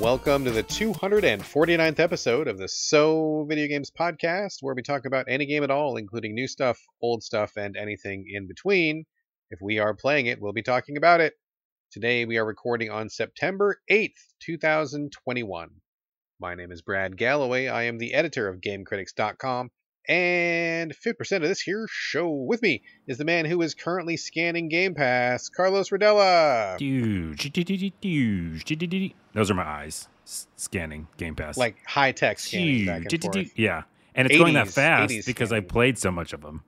Welcome to the 249th episode of the So Video Games Podcast, where we talk about any game at all, including new stuff, old stuff, and anything in between. If we are playing it, we'll be talking about it. Today we are recording on September 8th, 2021. My name is Brad Gallaway. I am the editor of GameCritics.com, and 50% of this here show with me is the man who is currently scanning Game Pass, Carlos Rodella. Those are my eyes scanning Game Pass. Like high tech scanning back and forth. Yeah, and it's going that fast 80s because I played so much of them.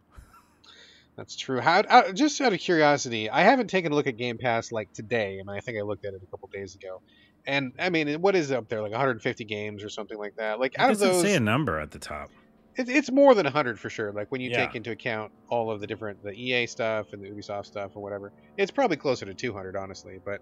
That's true. How, uh, just out of curiosity, I haven't taken a look at Game Pass like today. I mean, I think I looked at it a couple days ago. And I mean, what is up there? Like 150 games or something like that. Like It out of those, say a number at the top. It, it's more than 100 for sure. Like when you Yeah. take into account all of the different the EA stuff and the Ubisoft stuff or whatever, it's probably closer to 200 honestly. But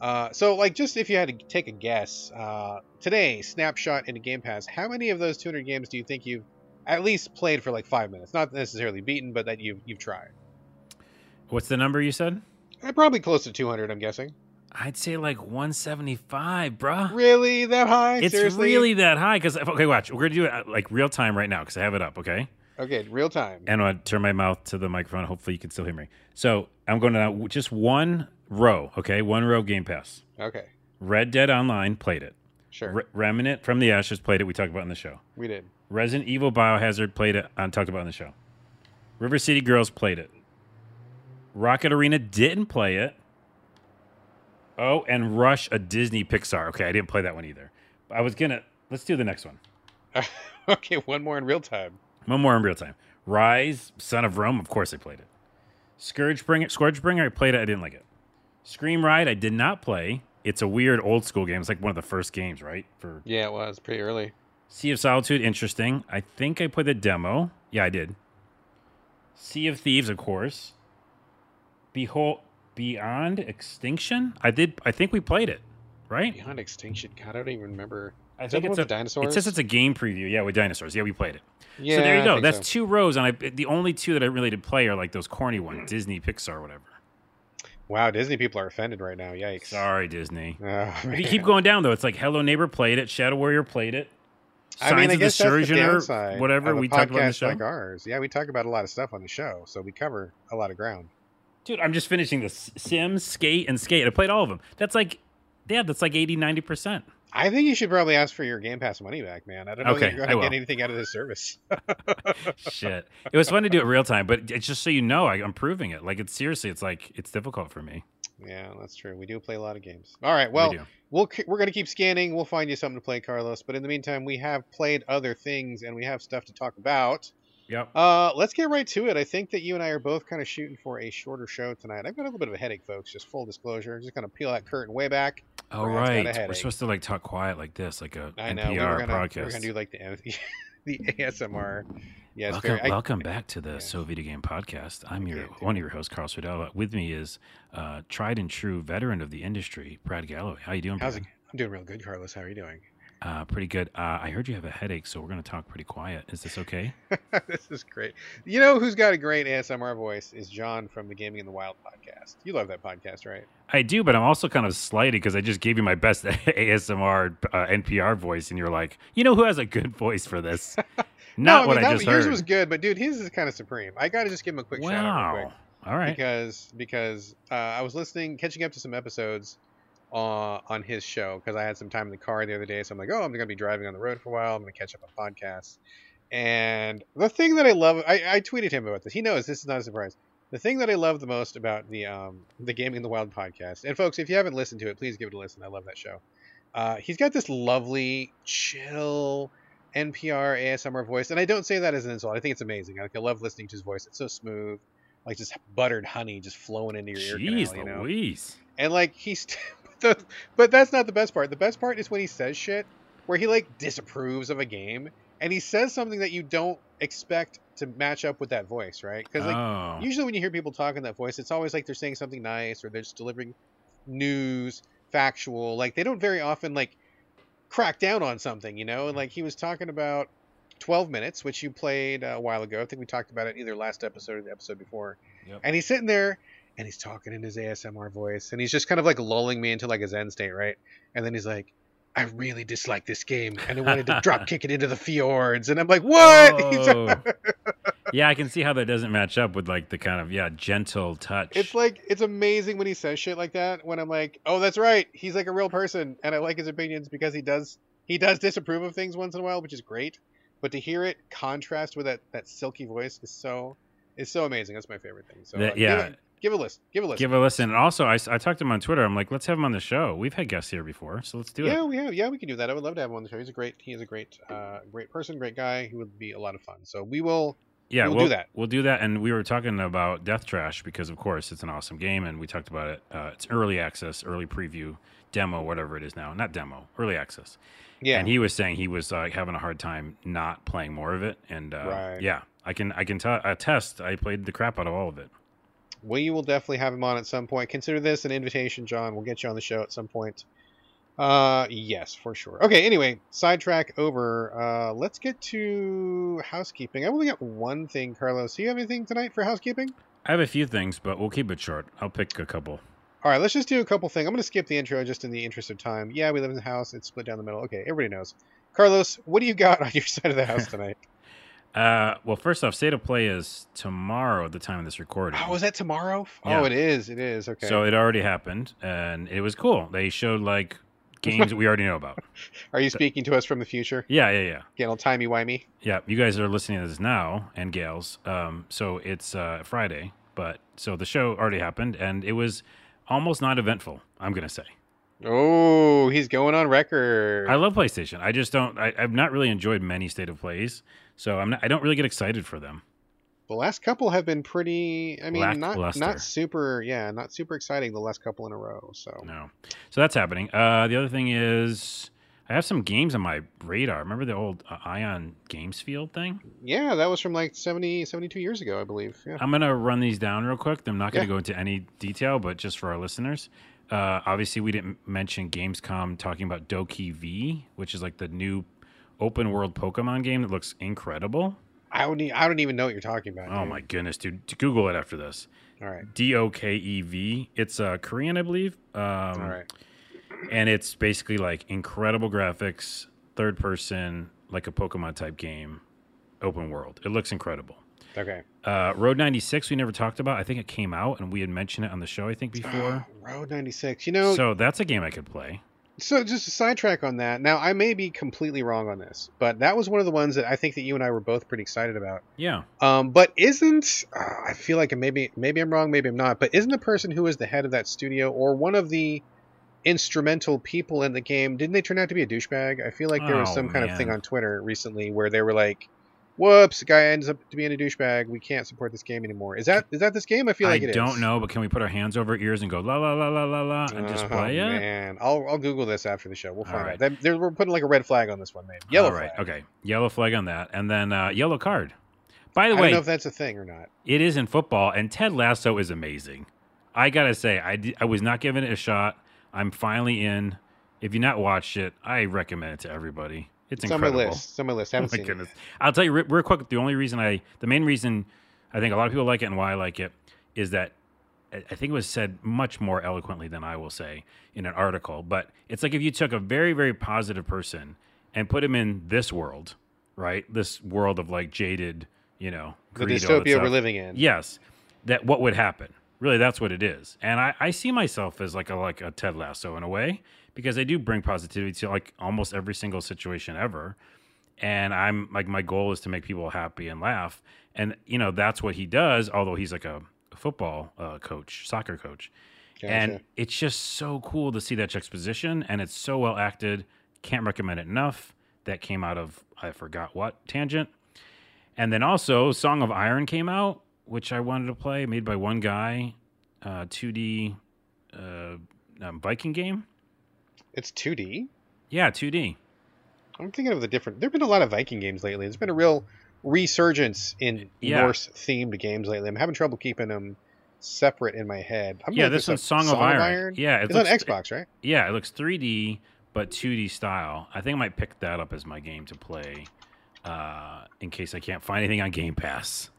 uh, so like just if you had to take a guess uh, today, snapshot into Game Pass, how many of those 200 games do you think you've at least played for like five minutes? Not necessarily beaten, but that you've you've tried. What's the number you said? Uh, Probably close to 200, I'm guessing. I'd say like 175, bruh. Really, that high? It's Seriously? really that high because okay, watch. We're gonna do it uh, like real time right now because I have it up. Okay, okay. Real time. and I turn my mouth to the microphone. Hopefully, you can still hear me. So I'm going to just one row. Okay, one row Game Pass. Okay, Red Dead Online played it. sure. Re- Remnant from the Ashes played it. We talked about in the show. we did. Resident Evil Biohazard played it and talked about in the show. River City Girls played it. Rocket Arena didn't play it. Oh, and Rush a Disney Pixar. Okay, I didn't play that one either. I was gonna let's do the next one. okay, one more in real time. One more in real time. Rise, Son of Rome, of course I played it. Scourgebringer, Scourgebringer, I played it, I didn't like it. Scream Ride, I did not play. It's a weird old school game. It's like one of the first games, right? For Yeah, it was pretty early. Sea of Solitude, interesting. I think I played the demo. Yeah, I did. Sea of Thieves, of course. Behold, Beyond Extinction. I did. I think we played it, right? Beyond Extinction. God, I don't even remember. I Is the one with a dinosaur. It says it's a game preview. Yeah, with dinosaurs. Yeah, we played it. Yeah, so there you go. That's so. two rows, and I the only two that I really did play are like those corny ones, Disney, Pixar, whatever. Wow, Disney people are offended right now. Yikes. Sorry, Disney. Oh, If you keep going down though, it's like Hello Neighbor played it, Shadow Warrior played it. I Signs mean, I of guess the the Surgeoner, whatever we talked about in the show. like ours. Yeah, we talk about a lot of stuff on the show, so we cover a lot of ground. Dude, I'm just finishing the Sims, Skate, and Skate. I played all of them. That's like, yeah, that's like 80, 90%. I think you should probably ask for your Game Pass money back, man. I don't know Okay, that you're going to get anything out of this service. Shit. It was fun to do it real time, but it's just so you know, I, I'm proving it. Like, it's seriously, it's like, it's difficult for me. yeah, that's true. We do play a lot of games. All right, well, we we'll we're going to keep scanning. We'll find you something to play, Carlos. But in the meantime, we have played other things and we have stuff to talk about. Yep. Uh, let's get right to it. I think that you and I are both kind of shooting for a shorter show tonight. I've got a little bit of a headache, folks. Just full disclosure. I'm Just going to peel that curtain way back. All Brad's got a right. We're supposed to like talk quiet like this, like a I know. NPR we were gonna, podcast. We are going to do like the the ASMR. Yeah, welcome, very. I- welcome back to the yeah. So Video Game Podcast. I'm your one of your hosts, Carl Sordella. With me is uh, tried and true veteran of the industry, Brad Gallaway. How you doing, how's Brad? it? I'm doing real good, Carlos. How are you doing? Uh, pretty good. Uh, I heard you have a headache, so we're going to talk pretty quiet. Is this okay? this is great. You know who's got a great ASMR voice is John from the Gaming in the Wild podcast. You love that podcast, right? I do, but I'm also kind of slighted because I just gave you my best ASMR uh, NPR voice, and you're like, you know who has a good voice for this? Not no, what I, mean, I that- just yours heard. was good, but dude, his is kind of supreme. I got to just give him a quick shout out real wow. quick. All right. because because uh, I was listening, catching up to some episodes uh, on his show because I had some time in the car the other day. So I'm like, oh, I'm gonna be driving on the road for a while. I'm gonna catch up on podcasts. And the thing that I love, I, I tweeted him about this. He knows this is not a surprise. The thing that I love the most about the um, the Gaming in the Wild podcast, and folks, if you haven't listened to it, please give it a listen. I love that show. Uh, he's got this lovely, chill NPR ASMR voice, and I don't say that as an insult. I think it's amazing. Like I love listening to his voice. It's so smooth, like just buttered honey just flowing into your ear Jeez canal. You know, Louise. and like he's, the, but that's not the best part. The best part is when he says shit where he like disapproves of a game, and he says something that you don't expect to match up with that voice, right? Because like oh. usually when you hear people talk in that voice, it's always like they're saying something nice or they're just delivering news, factual. Like they don't very often like crack down on something, you know. And like he was talking about 12 minutes, which you played a while ago. I think we talked about it either last episode or the episode before. Yep. And he's sitting there and he's talking in his ASMR voice and he's just kind of like lulling me into like a Zen state, right? And then he's like, I really dislike this game, and I wanted to drop kick it into the fjords. And I'm like, what? Oh. yeah, I can see how that doesn't match up with like the kind of yeah gentle touch. It's like it's amazing when he says shit like that. When I'm like, oh, that's right, he's like a real person, and I like his opinions because he does he does disapprove of things once in a while, which is great. But to hear it contrast with that that silky voice is so is so amazing. That's my favorite thing. So That- uh, yeah. give, it- give a list. Give a list. Give a listen. And also, I, I talked to him on Twitter. I'm like, let's have him on the show. We've had guests here before, so let's do yeah, it. Yeah, we have. Yeah, we can do that. I would love to have him on the show. He's a great. He is a great, uh, great person, great guy. He would be a lot of fun. So we will. Yeah, We'll we'll do that. We'll do that. And we were talking about Death Trash because, of course, it's an awesome game, and we talked about it. Uh, it's early access, early preview, demo, whatever it is now. Not demo, early access. Yeah. And he was saying he was uh, having a hard time not playing more of it. And uh, Right. yeah, I can I can t- attest. I played the crap out of all of it. We will definitely have him on at some point. Consider this an invitation, John. We'll get you on the show at some point. Uh, yes, for sure. Okay. Anyway, sidetrack over. Uh, let's get to housekeeping. I only got one thing, Carlos. Do you have anything tonight for housekeeping? I have a few things, but we'll keep it short. I'll pick a couple. All right, let's just do a couple things. I'm going to skip the intro just in the interest of time. Yeah, we live in the house. It's split down the middle. Okay, everybody knows. Carlos, what do you got on your side of the house tonight? Uh, well, first off, state of play is tomorrow at the time of this recording. oh, is that tomorrow? Yeah. Oh, it is. It is. Okay. So it already happened, and it was cool. They showed like games that we already know about. Are you speaking to us from the future? Yeah, yeah, yeah. Getting all timey wimey. Yeah, you guys are listening to this now, and gals. Um, so it's uh, Friday, but so the show already happened, and it was almost not eventful. I'm gonna say. Oh, he's going on record. I love PlayStation. I just don't. I, I've not really enjoyed many state of plays, so I'm not. I don't really get excited for them. The last couple have been pretty. I mean, not Lackluster. not super. Yeah, not super exciting. The last couple in a row. So No. So that's happening. Uh, the other thing is, I have some games on my radar. Remember the old uh, Ion Games Field thing? yeah, that was from like 70, 72 years ago, I believe. Yeah. I'm gonna run these down real quick. I'm not gonna Yeah. go into any detail, but just for our listeners, uh, obviously we didn't mention Gamescom talking about DokeV, which is like the new open world Pokemon game that looks incredible. I don't. I don't even know what you're talking about. Oh dude. my goodness, dude! Google it after this. All right. D O K E V. It's uh, Korean, I believe. Um, All right. and it's basically like incredible graphics, third person, like a Pokemon type game, open world. It looks incredible. Okay. Uh, Road 96, we never talked about. I think it came out and we had mentioned it on the show, I think, before. Road 96. You know, so that's a game I could play. Just a sidetrack on that. Now, I may be completely wrong on this, but that was one of the ones that I think that you and I were both pretty excited about. Yeah. Um, but isn't uh, I feel like maybe maybe I'm wrong, maybe I'm not. But isn't the person who is the head of that studio or one of the instrumental people in the game? Didn't they turn out to be a douchebag? I feel like there was Oh, some kind of thing on Twitter recently where they were like, "Whoops, the guy ends up to being a douchebag. We can't support this game anymore." Is that is that this game? I feel like it is. I don't know, but can we put our hands over our ears and go la la la la la la and just Oh, play it? Man, I'll I'll Google this after the show. We'll find right. out. That- there- we're putting like a red flag on this one, maybe. Yellow All right. flag. Okay. Yellow flag on that. And then uh, yellow card. By the way I don't know if that's a thing or not. it is in football, and Ted Lasso is amazing. I gotta say, I, I was not giving it a shot. I'm finally in. If you've not watched it, I recommend it to everybody. It's, It's on my incredible. list. It's on my list. Oh Haven't my seen goodness! it. I'll tell you re- real quick. The only reason I, the main reason I think a lot of people like it and why I like it is that I I think it was said much more eloquently than I will say in an article. But it's like if you took a very very positive person and put him in this world, right? This world of like jaded, you know, The dystopia we're living in. Yes, that what would happen? Really, that's what it is. And I, I see myself as like a like a Ted Lasso in a way because I do bring positivity to like almost every single situation ever. And I'm like my goal is to make people happy and laugh. And you know that's what he does. Although he's like a football uh, coach, soccer coach, and it's just so cool to see that juxtaposition. And it's so well acted. Can't recommend it enough. That came out of I forgot what tangent. And then also, Song of Iron came out, which I wanted to play, made by one guy, uh, 2D uh, um, Viking game. It's 2D. Yeah, 2D. I'm thinking of the different. There've been a lot of Viking games lately. There's been a real resurgence in Yeah. Norse themed games lately. I'm having trouble keeping them separate in my head. I'm yeah, this one's up Song, of Iron. Yeah, it It's looks, on Xbox, right? Yeah, it looks 3D but 2D style. I think I might pick that up as my game to play uh, in case I can't find anything on Game Pass.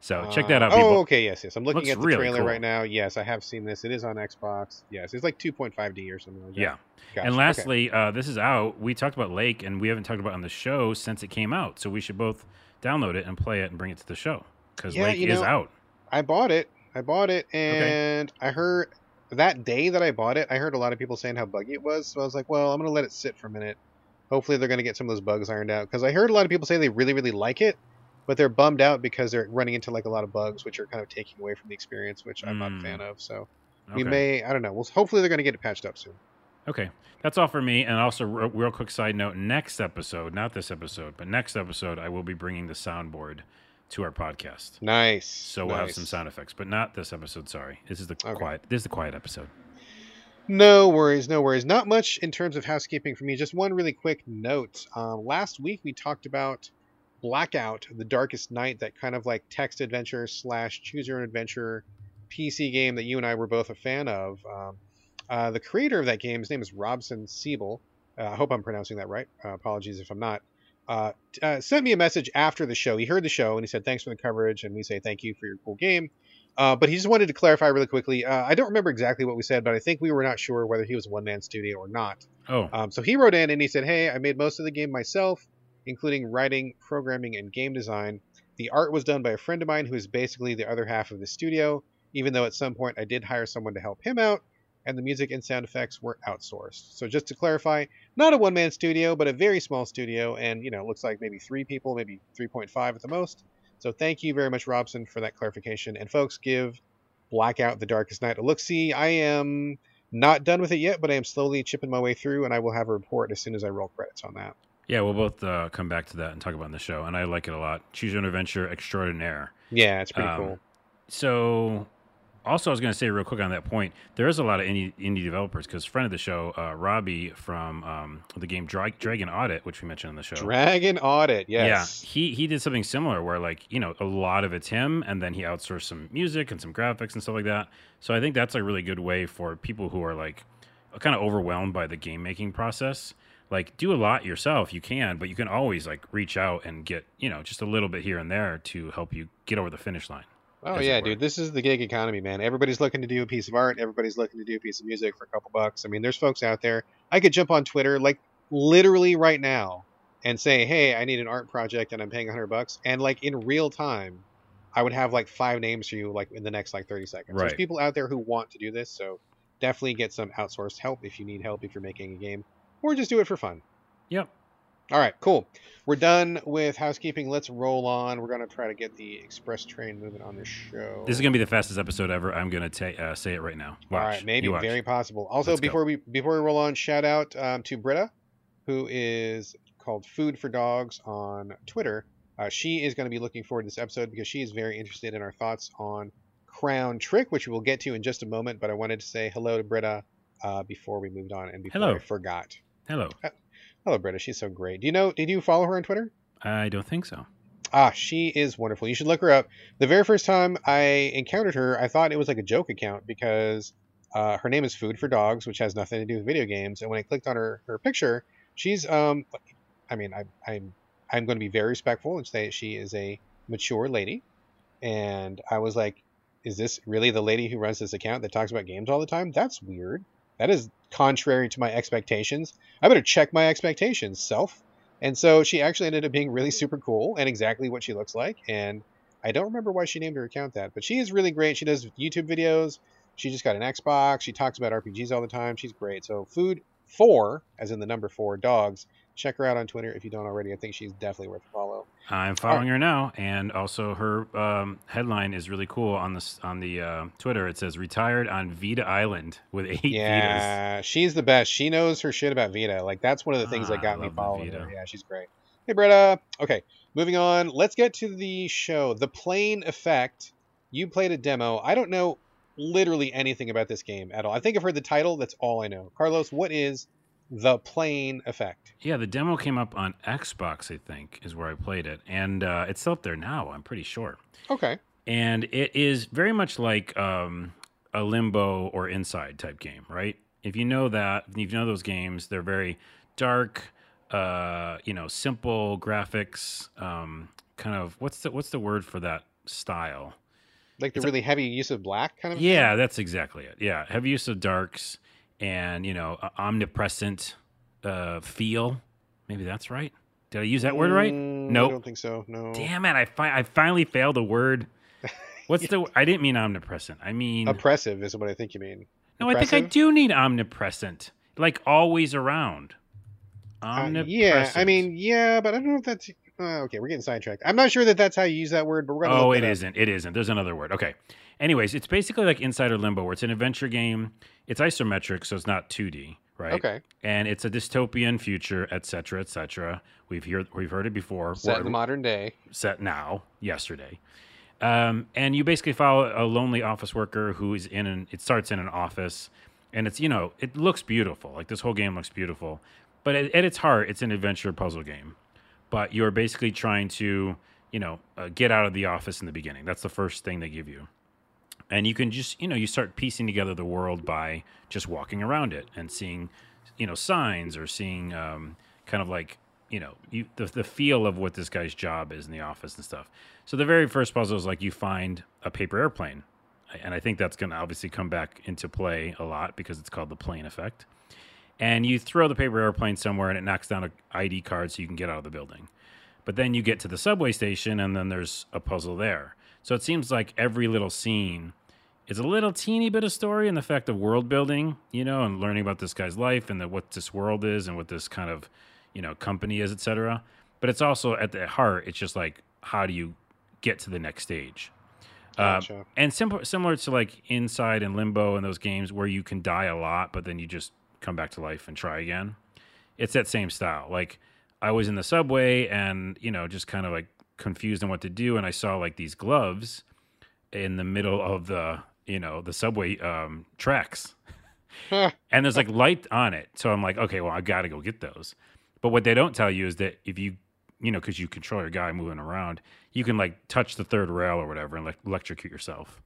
So check that out, Uh. Oh, okay, yes, yes. I'm looking Looks at the really trailer cool. right now. Yes, I have seen this. It is on Xbox. Yes, it's like 2.5D or something like that. Yeah. Gotcha. And Okay. lastly, uh, this is out. We talked about Lake, and we haven't talked about it on the show since it came out. So we should both download it and play it and bring it to the show because Yeah, Lake you is know, out. I bought it. I bought it, and I heard that day that I bought it, I heard a lot of people saying how buggy it was. So I was like, well, I'm gonna let it sit for a minute. Hopefully, they're gonna get some of those bugs ironed out because I heard a lot of people say they really, really like it, but they're bummed out because they're running into like a lot of bugs, which are kind of taking away from the experience, which I'm not a Mm. fan of. So we Okay. may, I don't know. Well, hopefully they're gonna get it patched up soon. Okay, that's all for me. And also, real, real quick side note: next episode, not this episode, but next episode, I will be bringing the soundboard to our podcast. Nice. So we'll have some sound effects, but not this episode. Sorry, this is the Okay. quiet. This is the quiet episode. No worries, no worries. Not much in terms of housekeeping for me. Just one really quick note. Um, last week we talked about Blackout, the Darkest Night, that kind of like text adventure slash choose your own adventure PC game that you and I were both a fan of. Um, uh, the creator of that game, his name is Robson Siebel. Uh, I hope I'm pronouncing that right. Uh, apologies if I'm not. Uh, uh, sent me a message after the show. He heard the show and he said, Thanks for the coverage. And we say, Thank you for your cool game. Uh, but he just wanted to clarify really quickly. Uh, I don't remember exactly what we said, but I think we were not sure whether he was a one man studio or not. Oh, Um, so he wrote in and he said, Hey, I made most of the game myself, including writing, programming, and game design. The art was done by a friend of mine who is basically the other half of the studio, even though at some point I did hire someone to help him out, and the music and sound effects were outsourced. So just to clarify, not a one man studio, but a very small studio, and you know, looks like maybe three people, maybe 3.5 at the most. So thank you very much, Robson, for that clarification. And folks, give Blackout the Darkest Night a look see. I am not done with it yet, but I am slowly chipping my way through, and I will have a report as soon as I roll credits on that. Yeah, we'll both uh, come back to that and talk about in the show. And I like it a lot. Choose your own adventure extraordinaire. Yeah, it's pretty Um, cool. So, also, I was going to say real quick on that point, there is a lot of indie, indie developers because friend of the show, uh, Robbie from um, the game Dra- Dragon Audit, which we mentioned on the show. Dragon Audit, yes. Yeah, he he did something similar where like you know a lot of it's him, and then he outsourced some music and some graphics and stuff like that. So I think that's a really good way for people who are like kind of overwhelmed by the game making process. Like do a lot yourself, you can, but you can always like reach out and get you know just a little bit here and there to help you get over the finish line. Oh yeah, dude, this is the gig economy, man. Everybody's looking to do a piece of art. Everybody's looking to do a piece of music for a couple bucks. I mean, there's folks out there. I could jump on Twitter like literally right now and say, "Hey, I need an art project and I'm paying 100 bucks," and like in real time, I would have like five names for you like in the next like 30 seconds. There's people out there who want to do this, so definitely get some outsourced help if you need help if you're making a game, or just do it for fun. Yep. All right, cool. We're done with housekeeping. Let's roll on. We're gonna try to get the express train moving on the show. This is gonna be the fastest episode ever. I'm gonna ta- uh, say it right now. Watch. All right, maybe very possible. Also, Let's go. before we before we roll on, shout out um, to Britta, who is called Food for Dogs on Twitter. Uh, she is going to be looking forward to this episode because she is very interested in our thoughts on Crown Trick, which we'll get to in just a moment. But I wanted to say hello to Britta uh, before we moved on and before Hello. I forgot. Hello. Hello, Britta. She's so great. Do you know? Did you follow her on Twitter? I don't think so. Ah, she is wonderful. You should look her up. The very first time I encountered her, I thought it was like a joke account because uh, her name is Food for Dogs, which has nothing to do with video games. And when I clicked on her her picture, she's um, I mean, I, I'm I'm going to be very respectful and say she is a mature lady. And I was like, is this really the lady who runs this account that talks about games all the time? That's weird. That is contrary to my expectations. I better check my expectations, self. And so she actually ended up being really super cool and exactly what she looks like. And I don't remember why she named her account that, but she is really great. She does YouTube videos. She just got an Xbox. She talks about RPGs all the time. She's great. So food four, as in the number four, dogs. Check her out on Twitter if you don't already. I think she's definitely worth a follow. I'm following her now, and also her um, headline is really cool on this on the uh, Twitter. It says "Retired on Vita Island with eight Vitas." Yeah, she's the best. She knows her shit about Vita. Like that's one of the things Ah, that got me following her. Yeah, she's great. Hey, Britta. Okay, moving on. Let's get to the show. The Plane Effect. You played a demo. I don't know literally anything about this game at all. I think I've heard the title. That's all I know. Carlos, what is the Plane Effect? Yeah, the demo came up on Xbox, I think, is where I played it, and uh, it's up there now. I'm pretty sure, Okay. and it is very much like um, a Limbo or Inside type game, right? If you know that, if you know those games, they're very dark, uh, you know, simple graphics. Um, kind of what's the what's the word for that style. Like the It's a- really heavy use of black kind of. thing? Yeah, that's exactly it. Yeah, heavy use of darks and you know omnipresent uh, feel. Maybe that's right. Did I use that word right? Mm, Nope. I don't think so. No. Damn it! I fi- I finally failed a word. What's the? I didn't mean omnipresent. I mean Oppressive is what I think you mean. no. I think I do need omnipresent, like always around. Uh, Omnipresent. yeah, I mean, yeah, but I don't know if that's. Uh, okay, we're getting sidetracked. I'm not sure that that's how you use that word, but we're gonna. Oh, it isn't. It isn't. There's another word. Okay. Anyways, it's basically like Insider Limbo, where it's an adventure game. It's isometric, so it's not 2D, right? Okay, And it's a dystopian future, et cetera, et cetera. We've heard we've heard it before. set in the modern day. set now, yesterday. Um, and you basically follow a lonely office worker who is in an. It starts in an office, and it's you know it looks beautiful. Like this whole game looks beautiful, but at, at its heart, it's an adventure puzzle game. But you're basically trying to you know uh, get out of the office in the beginning. That's the first thing they give you, and you can just you know you start piecing together the world by just walking around it and seeing you know signs or seeing um, kind of like you know you the, the feel of what this guy's job is in the office and stuff. So the very first puzzle is like you find a paper airplane. And i think that's going to obviously come back into play a lot because it's called the plane effect. And you throw the paper airplane somewhere and it knocks down a id card so you can get out of the building. But then you get to the subway station and then there's a puzzle there. So it seems like every little scene is a little teeny bit of story and the fact of world building, you know, and learning about this guy's life and the, what this world is and what this kind of, you know, company is, etc. But it's also at the heart, it's just like how do you get to the next stage? Uh, and similar similar to like Inside and Limbo and those games where you can die a lot, but then you just come back to life and try again. It's that same style. Like I was in the subway and you know just kind of like confused on what to do, and I saw like these gloves in the middle of the you know the subway um, tracks, and there's like light on it. So I'm like, okay, well I got to go get those. But what they don't tell you is that if you you know because you control your guy moving around, you can like touch the third rail or whatever and like electrocute yourself.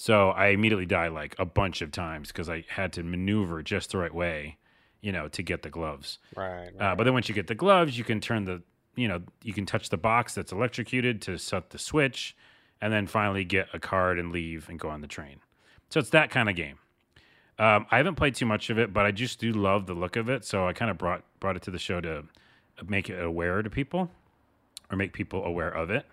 So I immediately die like a bunch of times because I had to maneuver just the right way, you know, to get the gloves. right. Uh, but then once you get the gloves, you can turn the, you know, you can touch the box that's electrocuted to set the switch, and then finally get a card and leave and go on the train. So it's that kind of game. Um, I haven't played too much of it, but I just do love the look of it. So I kind of brought brought it to the show to make it aware to people, or make people aware of it.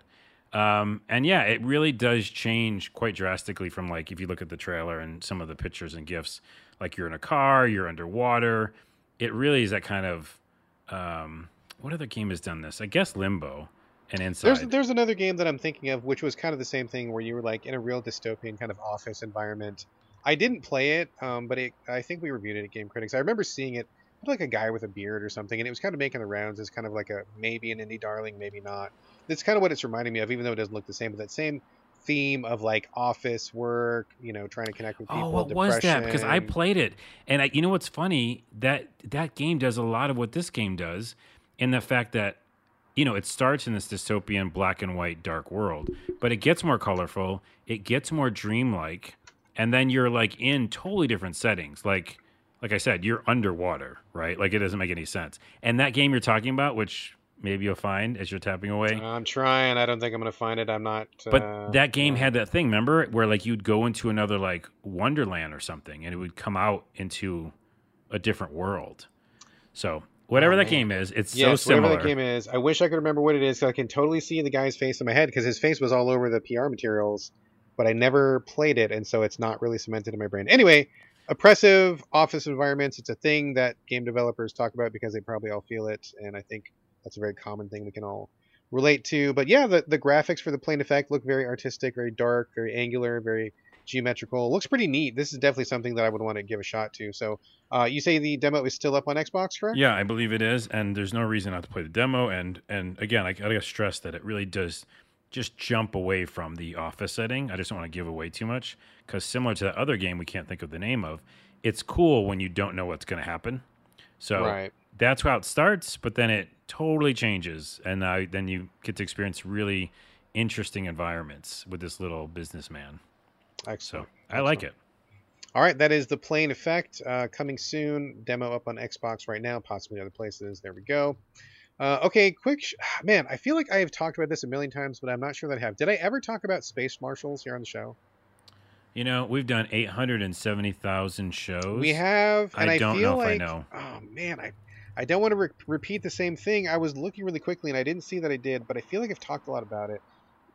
Um, and yeah, it really does change quite drastically from like if you look at the trailer and some of the pictures and gifs, like you're in a car, you're underwater. It really is that kind of um, what other game has done this? I guess Limbo and Inside. There's there's another game that I'm thinking of, which was kind of the same thing, where you were like in a real dystopian kind of office environment. I didn't play it, um, but it, I think we reviewed it at Game Critics. I remember seeing it, like a guy with a beard or something, and it was kind of making the rounds as kind of like a maybe an indie darling, maybe not. That's kind of what it's reminding me of, even though it doesn't look the same. But that same theme of like office work, you know, trying to connect with people. Oh, what was that? Because I played it, and I, you know what's funny that that game does a lot of what this game does, in the fact that you know it starts in this dystopian black and white dark world, but it gets more colorful, it gets more dreamlike, and then you're like in totally different settings, like. Like I said, you're underwater, right? Like it doesn't make any sense. And that game you're talking about, which maybe you'll find as you're tapping away, I'm trying. I don't think I'm gonna find it. I'm not. but uh, that game had that thing, remember, where like you'd go into another like Wonderland or something, and it would come out into a different world. So whatever Oh, that man. Um, game is, it's Yes, so similar. whatever that game is. I wish I could remember what it is. 'cause I can totally see the guy's face in my head because his face was all over the PR materials, but I never played it, and so it's not really cemented in my brain. Anyway, oppressive office environments. It's a thing that game developers talk about because they probably all feel it, and I think that's a very common thing we can all relate to. But yeah, the the graphics for the plane effect look very artistic, very dark, very angular, very geometrical. looks pretty neat. This is definitely something that I would want to give a shot to. So, uh, you say the demo is still up on Xbox, correct? Yeah, I believe it is, and there's no reason not to play the demo. And and again, I gotta stress that it really does just jump away from the office setting. I just don't want to give away too much because similar to that other game we can't think of the name of, it's cool when you don't know what's going to happen. So Right. that's how it starts, but then it totally changes, and then you get to experience really interesting environments with this little businessman. So Excellent. I like it. All right, that is the Plane Effect uh, coming soon. Demo up on Xbox right now, possibly other places. There we go. Uh, okay, quick. Sh- man, I feel like I have talked about this a million times, but I'm not sure that I have. Did I ever talk about space marshals here on the show? You know, we've done 870,000 shows. We have, and I I, don't know if I know. oh man, I, I don't want to re- repeat the same thing. I was looking really quickly and I didn't see that I did, but I feel like I've talked a lot about it.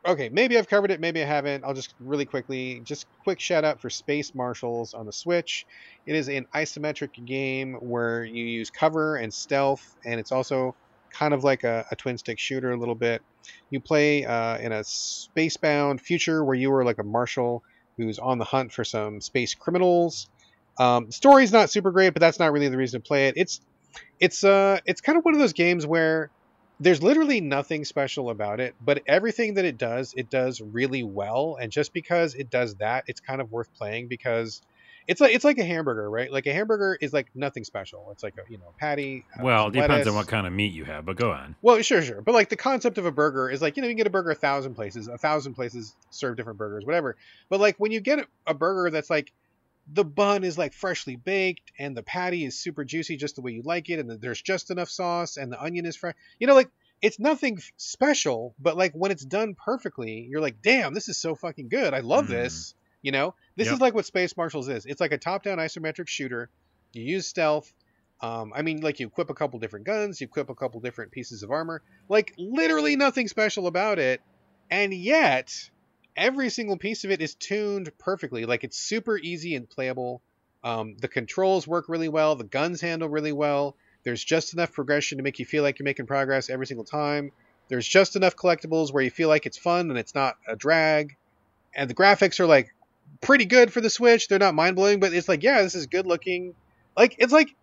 Okay, maybe I've covered it, maybe I haven't. I'll just really quickly, just quick shout out for Space Marshals on the Switch. It is an isometric game where you use cover and stealth, and it's also kind of like a, a twin stick shooter a little bit. You play uh, in a space-bound future where you are like a marshal who's on the hunt for some space criminals. Um, story's not super great, but that's not really the reason to play it. It's it's uh it's kind of one of those games where there's literally nothing special about it, but everything that it does, it does really well. And just because it does that, it's kind of worth playing because it's like it's like a hamburger, right? Like a hamburger is like nothing special. It's like a you know patty. uh, Well, it depends lettuce. on what kind of meat you have, but go on. Well, sure, sure. But like the concept of a burger is like, you know, you can get a burger a thousand places, a thousand places serve different burgers, whatever. But like when you get a burger that's like the bun is like freshly baked and the patty is super juicy just the way you like it and there's just enough sauce and the onion is fresh. You know, like it's nothing special, but like when it's done perfectly, you're like, damn, this is so fucking good. I love Mm. this. You know, this Yep. is like what Space Marshals is. It's like a top-down isometric shooter. You use stealth. Um, I mean, like you equip a couple different guns, you equip a couple different pieces of armor. Like literally nothing special about it, and yet every single piece of it is tuned perfectly. Like it's super easy and playable. Um, the controls work really well. The guns handle really well. There's just enough progression to make you feel like you're making progress every single time. There's just enough collectibles where you feel like it's fun and it's not a drag. And the graphics are like pretty good for the Switch. They're not mind blowing, but it's like, yeah, this is good looking. Like it's like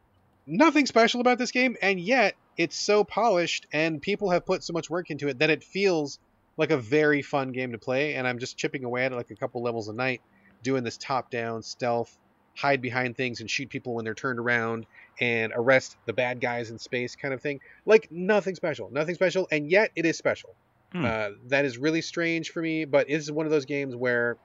nothing special about this game, and yet it's so polished and people have put so much work into it that it feels like a very fun game to play. And I'm just chipping away at it like a couple levels a night, doing this top down stealth, hide behind things and shoot people when they're turned around and arrest the bad guys in space kind of thing. Like nothing special, nothing special, and yet it is special. Hmm. Uh, that is really strange for me, but it's one of those games where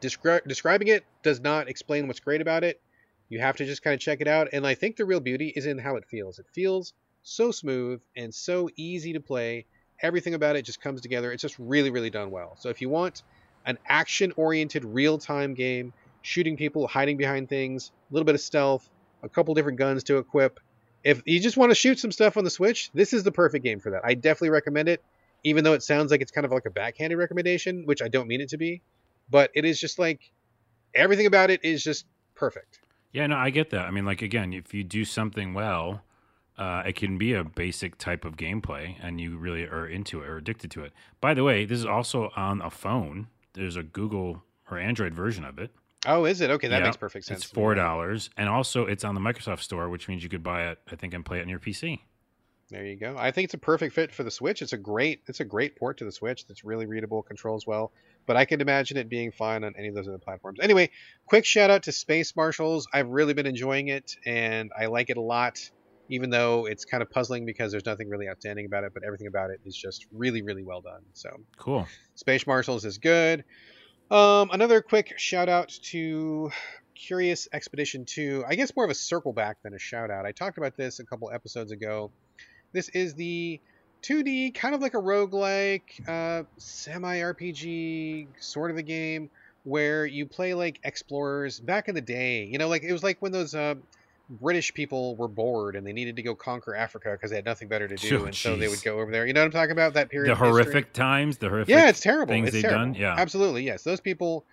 descri- describing it does not explain what's great about it. You have to just kind of check it out, and I think the real beauty is in how it feels. It feels so smooth and so easy to play. Everything about it just comes together. It's just really, really done well. So if you want an action-oriented, real-time game, shooting people, hiding behind things, a little bit of stealth, a couple different guns to equip. If you just want to shoot some stuff on the Switch, this is the perfect game for that. I definitely recommend it, even though it sounds like it's kind of like a backhanded recommendation, which I don't mean it to be. But it is just like everything about it is just perfect. Yeah, no, I get that. I mean, like again, if you do something well, uh, it can be a basic type of gameplay, and you really are into it or addicted to it. By the way, this is also on a phone. There's a Google or Android version of it. Oh, is it? Okay, that Yeah, makes perfect sense. It's four dollars, and also it's on the Microsoft Store, which means you could buy it. I think and play it on your PC. There you go. I think it's a perfect fit for the Switch. It's a great it's a great port to the Switch that's really readable, controls well. But I can imagine it being fine on any of those other platforms. Anyway, quick shout out to Space Marshals. I've really been enjoying it and I like it a lot, even though it's kind of puzzling because there's nothing really outstanding about it, but everything about it is just really, really well done. So Cool. Space Marshals is good. Um, another quick shout out to Curious Expedition 2. I guess more of a circle back than a shout out. I talked about this a couple episodes ago. This is the 2D, kind of like a roguelike, uh, semi RPG sort of a game where you play like explorers back in the day. You know, like it was like when those uh, British people were bored and they needed to go conquer Africa because they had nothing better to do, Oh, and so they would go over there. You know what I'm talking about? That period. The of history? horrific times, the horrific. Yeah, it's terrible. things it's they've terrible. done, yeah. absolutely. Yes, those people,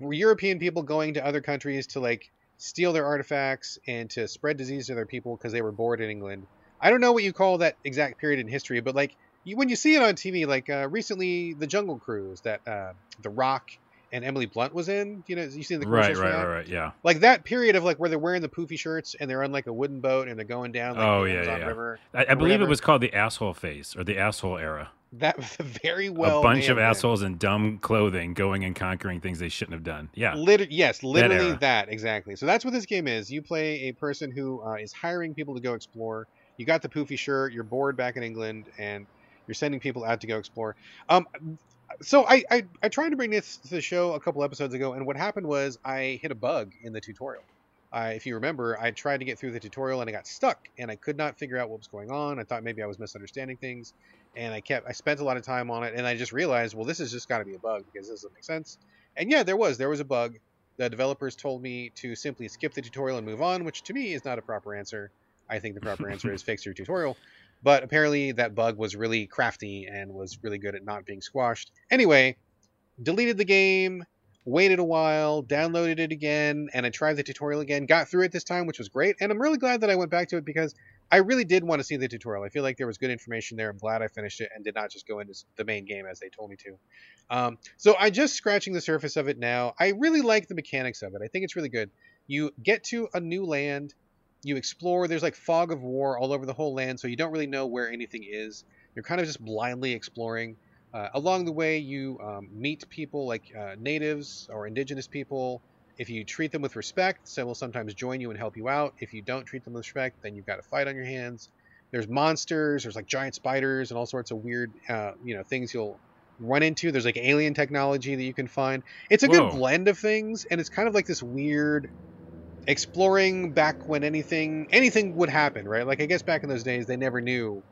European people, going to other countries to like steal their artifacts and to spread disease to their people because they were bored in England. I don't know what you call that exact period in history, but like you, when you see it on TV, like uh, recently, the Jungle Cruise that uh, The Rock and Emily Blunt was in. You know, you seen the right, right, right, right. Yeah. Like that period of like where they're wearing the poofy shirts and they're on like a wooden boat and they're going down like Oh, the yeah, yeah, yeah. River. I, I believe it was called the asshole phase or the asshole era. That was very well a bunch of assholes in dumb clothing going and conquering things they shouldn't have done. Yeah. Lit- yes, literally era. that, exactly. So that's what this game is. You play a person who uh, is hiring people to go explore. You got the poofy shirt. You're bored back in England, and you're sending people out to go explore. Um, so I, I I tried to bring this to the show a couple episodes ago, and what happened was I hit a bug in the tutorial. If you remember, I tried to get through the tutorial and I got stuck and I could not figure out what was going on. I thought maybe I was misunderstanding things, and I kept I spent a lot of time on it, and I just realized, well, this has just got to be a bug because this doesn't make sense. And yeah, there was there was a bug. The developers told me to simply skip the tutorial and move on, which to me is not a proper answer. I think the proper answer is fix your tutorial. But apparently that bug was really crafty and was really good at not being squashed. Anyway, deleted the game, waited a while, downloaded it again, and I tried the tutorial again. Got through it this time, which was great. And I'm really glad that I went back to it because I really did want to see the tutorial. I feel like there was good information there. I'm glad I finished it and did not just go into the main game as they told me to. Um, so I'm just scratching the surface of it now. I really like the mechanics of it. I think it's really good. You get to a new land, you explore. There's like fog of war all over the whole land, so you don't really know where anything is. You're kind of just blindly exploring. Uh, along the way, you um, meet people like uh, natives or indigenous people. If you treat them with respect, they will sometimes join you and help you out. If you don't treat them with respect, then you've got a fight on your hands. There's monsters. There's like giant spiders and all sorts of weird, uh, you know, things you'll run into. There's like alien technology that you can find. It's a Whoa. good blend of things, and it's kind of like this weird exploring back when anything anything would happen, right? Like I guess back in those days they never knew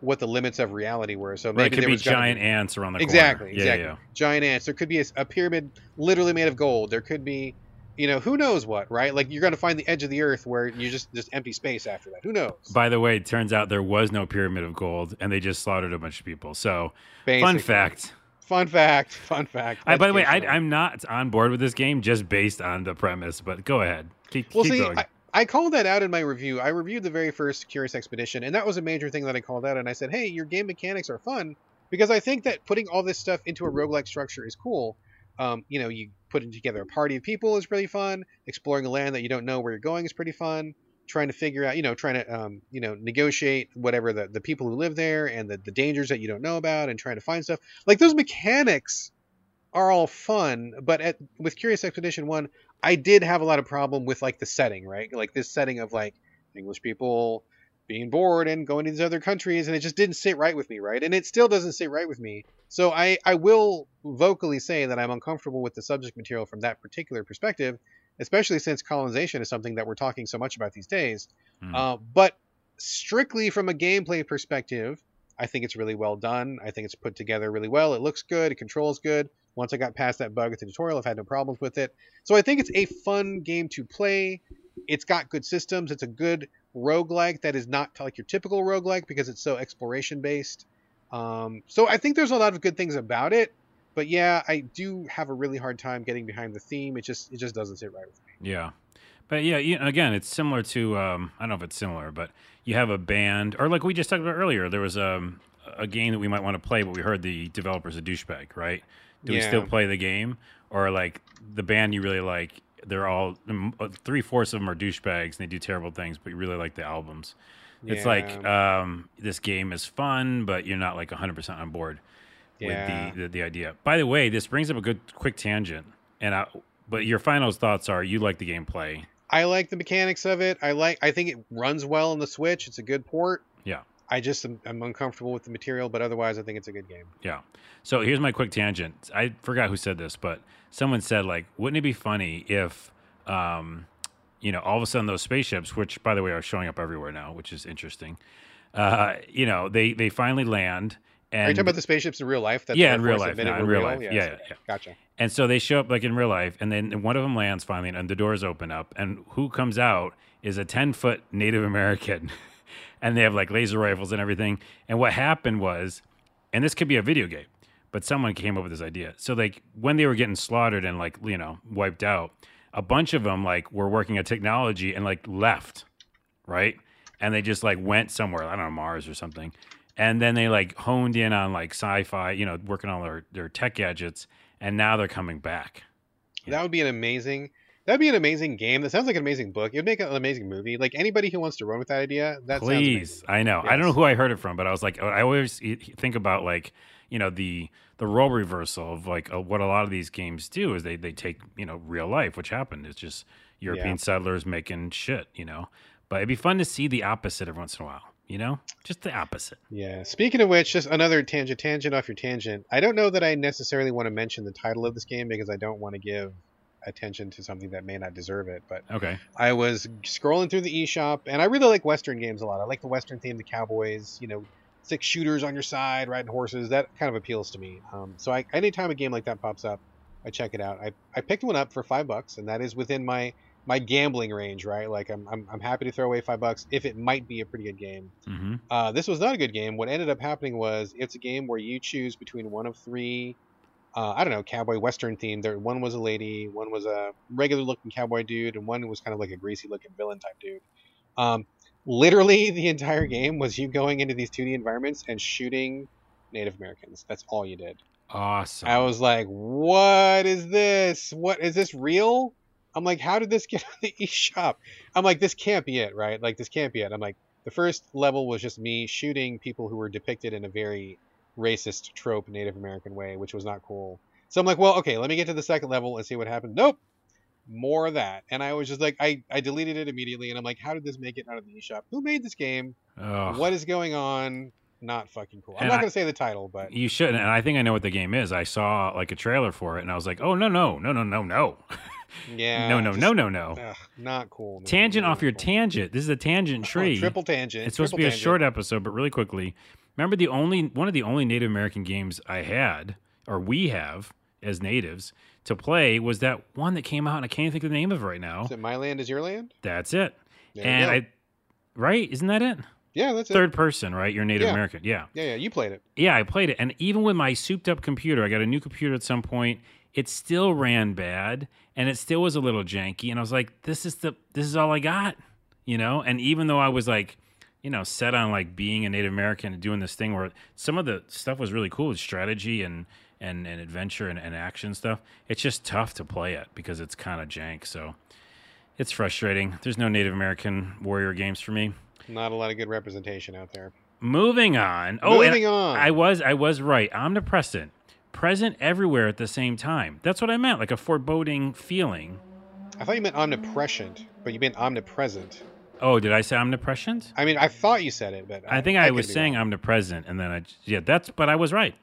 what the limits of reality were. So maybe Right, it could there be was giant ants around the Exactly, corner. exactly. Yeah, yeah. giant ants. There could be a, a pyramid literally made of gold. There could be, you know, who knows what, right? Like you're going to find the edge of the earth where you just just empty space after that. Who knows? By the way, it turns out there was no pyramid of gold, and they just slaughtered a bunch of people. So, fun fact. Fun fact. Fun fact. I, by the way, I, I'm not on board with this game just based on the premise. But go ahead, keep, Well, keep see, going. I, I called that out in my review. I reviewed the very first Curious Expedition, and that was a major thing that I called out. And I said, hey, your game mechanics are fun because I think that putting all this stuff into a roguelike structure is cool. Um, you know, you putting together a party of people is really fun. Exploring a land that you don't know where you're going is pretty fun. Trying to figure out, you know, trying to, um, you know, negotiate whatever the, the people who live there and the, the dangers that you don't know about and trying to find stuff. Like those mechanics are all fun, but at, with Curious Expedition 1, I did have a lot of problem with like the setting, right? Like this setting of like English people being bored and going to these other countries, and it just didn't sit right with me, right? And it still doesn't sit right with me. So I I will vocally say that I'm uncomfortable with the subject material from that particular perspective, especially since colonization is something that we're talking so much about these days. Hmm. Uh, but strictly from a gameplay perspective, I think it's really well done. I think it's put together really well. It looks good. It controls good. Once I got past that bug at the tutorial, I've had no problems with it. So I think it's a fun game to play. It's got good systems. It's a good roguelike that is not like your typical roguelike because it's so exploration based. Um, so I think there's a lot of good things about it. But yeah, I do have a really hard time getting behind the theme. It just it just doesn't sit right with me. Yeah. But yeah, you, again, it's similar to um, I don't know if it's similar, but you have a band, or like we just talked about earlier, there was um, a game that we might want to play, but we heard the developer's a douchebag, right? Do we still play the game, or like the band you really like? They're all three fourths of them are douchebags and they do terrible things, but you really like the albums. It's like um, this game is fun, but you're not like 100 percent on board Yeah. with the, the the idea. By the way, this brings up a good quick tangent, and I, but your final thoughts are you like the gameplay. I like the mechanics of it. I like. I think it runs well on the Switch. It's a good port. Yeah. I just am, I'm uncomfortable with the material, but otherwise, I think it's a good game. Yeah. So here's my quick tangent. I forgot who said this, but someone said like, wouldn't it be funny if, um, you know, all of a sudden those spaceships, which by the way are showing up everywhere now, which is interesting. Uh, you know, they they finally land and Are you talking about the spaceships in real life? Yeah, in real life, no, in were real life. Yeah, so- yeah, yeah. Gotcha. And so they show up like in real life, and then one of them lands finally, and the doors open up, and who comes out is a ten foot Native American, and they have like laser rifles and everything. And what happened was, and this could be a video game, but someone came up with this idea. So like when they were getting slaughtered and like you know wiped out, a bunch of them like were working at technology and like left, right? And they just like went somewhere, I don't know Mars or something, and then they like honed in on like sci-fi, you know, working on their their tech gadgets, and now they're coming back. That would be an amazing. That'd be an amazing game. That sounds like an amazing book. It would make an amazing movie. Like anybody who wants to run with that idea, that Please. I know. I don't know who I heard it from, but I was like, I always think about like, you know, the the role reversal of like uh, what a lot of these games do is they they take you know real life, which happened. It's just European Yeah. settlers making shit, you know. But it'd be fun to see the opposite every once in a while, you know, just the opposite. Yeah. Speaking of which, just another tangent, tangent off your tangent. I don't know that I necessarily want to mention the title of this game because I don't want to give attention to something that may not deserve it. But Okay. I was scrolling through the eShop, and I really like Western games a lot. I like the Western theme, the cowboys, you know, six shooters on your side, riding horses. That kind of appeals to me. Um, so I, anytime a game like that pops up, I check it out. I, I picked one up for five bucks, and that is within my my gambling range, right? Like I'm, I'm, I'm happy to throw away five bucks if it might be a pretty good game. hmm Uh, this was not a good game. What ended up happening was it's a game where you choose between one of three, uh, I don't know, cowboy western themed. There, one was a lady, one was a regular looking cowboy dude, and one was kind of like a greasy looking villain type dude. Um, literally, the entire game was you going into these 2D environments and shooting Native Americans. That's all you did. Awesome. I was like, "What is this? What is this real?" I'm like, "How did this get on the eShop?" I'm like, "This can't be it, right? Like, this can't be it." I'm like, the first level was just me shooting people who were depicted in a very racist trope Native American way, which was not cool. So I'm like, "Well, okay, let me get to the second level and see what happens." Nope, more of that. And I was just like, I I deleted it immediately, and I'm like, "How did this make it out of the eShop? Who made this game? Ugh. What is going on?" Not fucking cool. I'm And not gonna say the title, but You shouldn't. And I think I know what the game is. I saw like a trailer for it, and I was like, "Oh no, no, no, no, no, no, yeah, no, no, just- no, no, no." Ugh, not cool. man. Tangent Not off your cool. tangent. This is a tangent Oh, tree. triple tangent. It's supposed to be a short episode, but really quickly. Remember the only one of the only Native American games I had, or we have as natives, to play was that one that came out, and I can't think of the name of it right now. Is it My Land is Your Land? That's it. There and. I, right? Isn't that it? yeah, that's it. Third person, right? You're Native Yeah. American. Yeah. Yeah, yeah, you played it. Yeah, I played it. And even with my souped up computer, I got a new computer at some point, it still ran bad and it still was a little janky. And I was like, this is the this is all I got. You know? And even though I was like, you know, set on like being a Native American and doing this thing where some of the stuff was really cool with strategy and and, and adventure and, and action stuff, it's just tough to play it because it's kind of jank. So it's frustrating. There's no Native American warrior games for me. Not a lot of good representation out there. Moving on. Oh, Moving on. I was I was right. Omnipresent, present everywhere at the same time. That's what I meant, like a foreboding feeling. I thought you meant omnipresent, but you meant omnipresent. Oh, did I say omnipresent? I mean, I thought you said it, but I think I, could was saying wrong. omnipresent, and then I yeah, that's but I was right.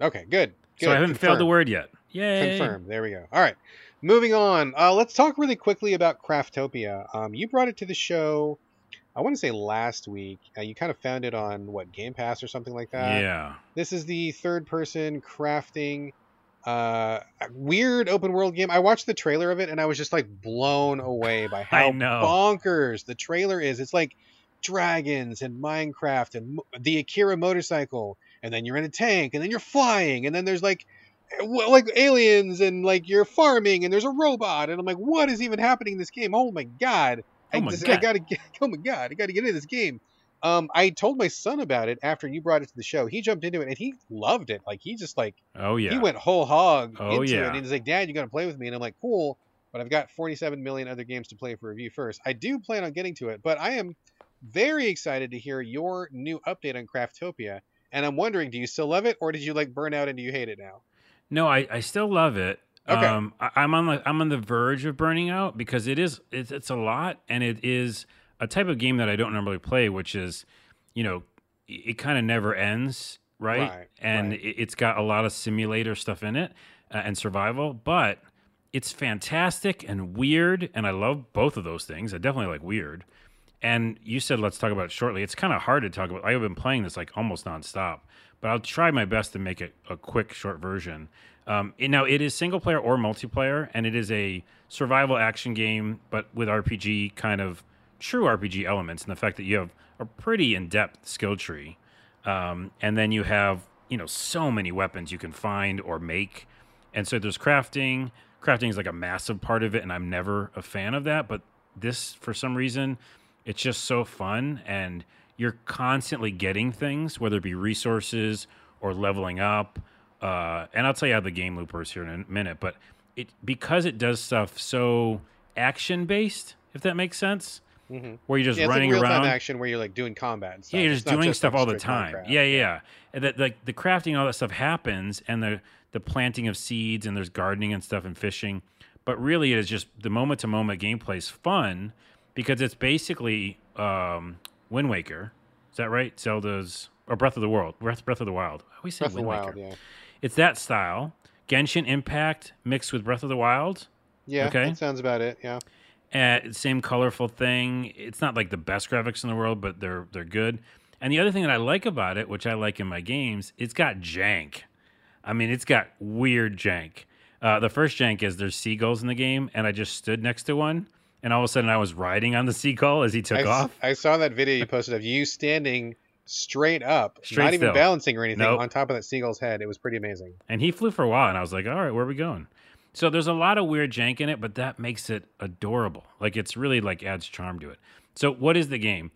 Okay, good. good. so I haven't failed the word yet. Yay! Confirmed. There we go. All right. Moving on. Uh, let's talk really quickly about Craftopia. Um, you brought it to the show. I want to say last week. Uh, you kind of found it on what Game Pass or something like that. yeah. This is the third person crafting uh weird open world game. I watched the trailer of it and I was just like blown away by how bonkers the trailer is. It's like dragons and Minecraft and the Akira motorcycle and then you're in a tank and then you're flying and then there's like like aliens and like you're farming and there's a robot and I'm like what is even happening in this game? Oh my god. Oh I, I gotta get oh my god, I gotta get into this game. Um, I told my son about it after you brought it to the show. He jumped into it and he loved it. Like he just like Oh yeah. he went whole hog Oh, into yeah. it. And he's like, Dad, you gotta play with me. And I'm like, cool, but I've got 47 million other games to play for review first. I do plan on getting to it, but I am very excited to hear your new update on Craftopia. And I'm wondering, do you still love it, or did you like burn out and do you hate it now? No, I, I still love it. Okay. Um, I, I'm on the I'm on the verge of burning out because it is it's, it's a lot and it is a type of game that I don't normally play, which is, you know, it, it kind of never ends, right? Right, and right. It, it's got a lot of simulator stuff in it uh, and survival, but it's fantastic and weird, and I love both of those things. I definitely like weird. And you said let's talk about it shortly. It's kind of hard to talk about. I've been playing this like almost nonstop, but I'll try my best to make it a quick, short version. Um, it- now it is single player or multiplayer, and it is a survival action game, but with RPG kind of true RPG elements, and the fact that you have a pretty in depth skill tree, um, and then you have you know so many weapons you can find or make, and so there's crafting. Crafting is like a massive part of it, and I'm never a fan of that, but this for some reason it's just so fun and you're constantly getting things whether it be resources or leveling up uh, and i'll tell you how the game loop works here in a minute but it because it does stuff so action based if that makes sense Mm-hmm. where you're just Yeah, running like around action where you're like doing combat and stuff. yeah, you're just not doing just stuff like all the time. Yeah, yeah. And that like the crafting, all that stuff happens, and the the planting of seeds, and there's gardening and stuff, and fishing. But really, it is just the moment to moment gameplay is fun because it's basically um, Wind Waker. Is that right? Zelda's or Breath of the World, Breath Breath of the Wild. I always say Breath Wind Wild, Waker. yeah. It's that style. Genshin Impact mixed with Breath of the Wild. Yeah, Okay. that sounds about it. Yeah. Uh, same colorful thing. It's not like the best graphics in the world, but they're they're good. And the other thing that I like about it, which I like in my games, it's got jank. I mean, it's got weird jank. Uh, the first jank is there's seagulls in the game, and I just stood next to one, and all of a sudden I was riding on the seagull as he took I, off. I saw that video you posted of you standing straight up, Straight not even still. balancing or anything, Nope. on top of that seagull's head. It was pretty amazing. And he flew for a while, and I was like, all right, where are we going? So there's a lot of weird jank in it, but that makes it adorable. Like it's really like adds charm to it. So what is the game?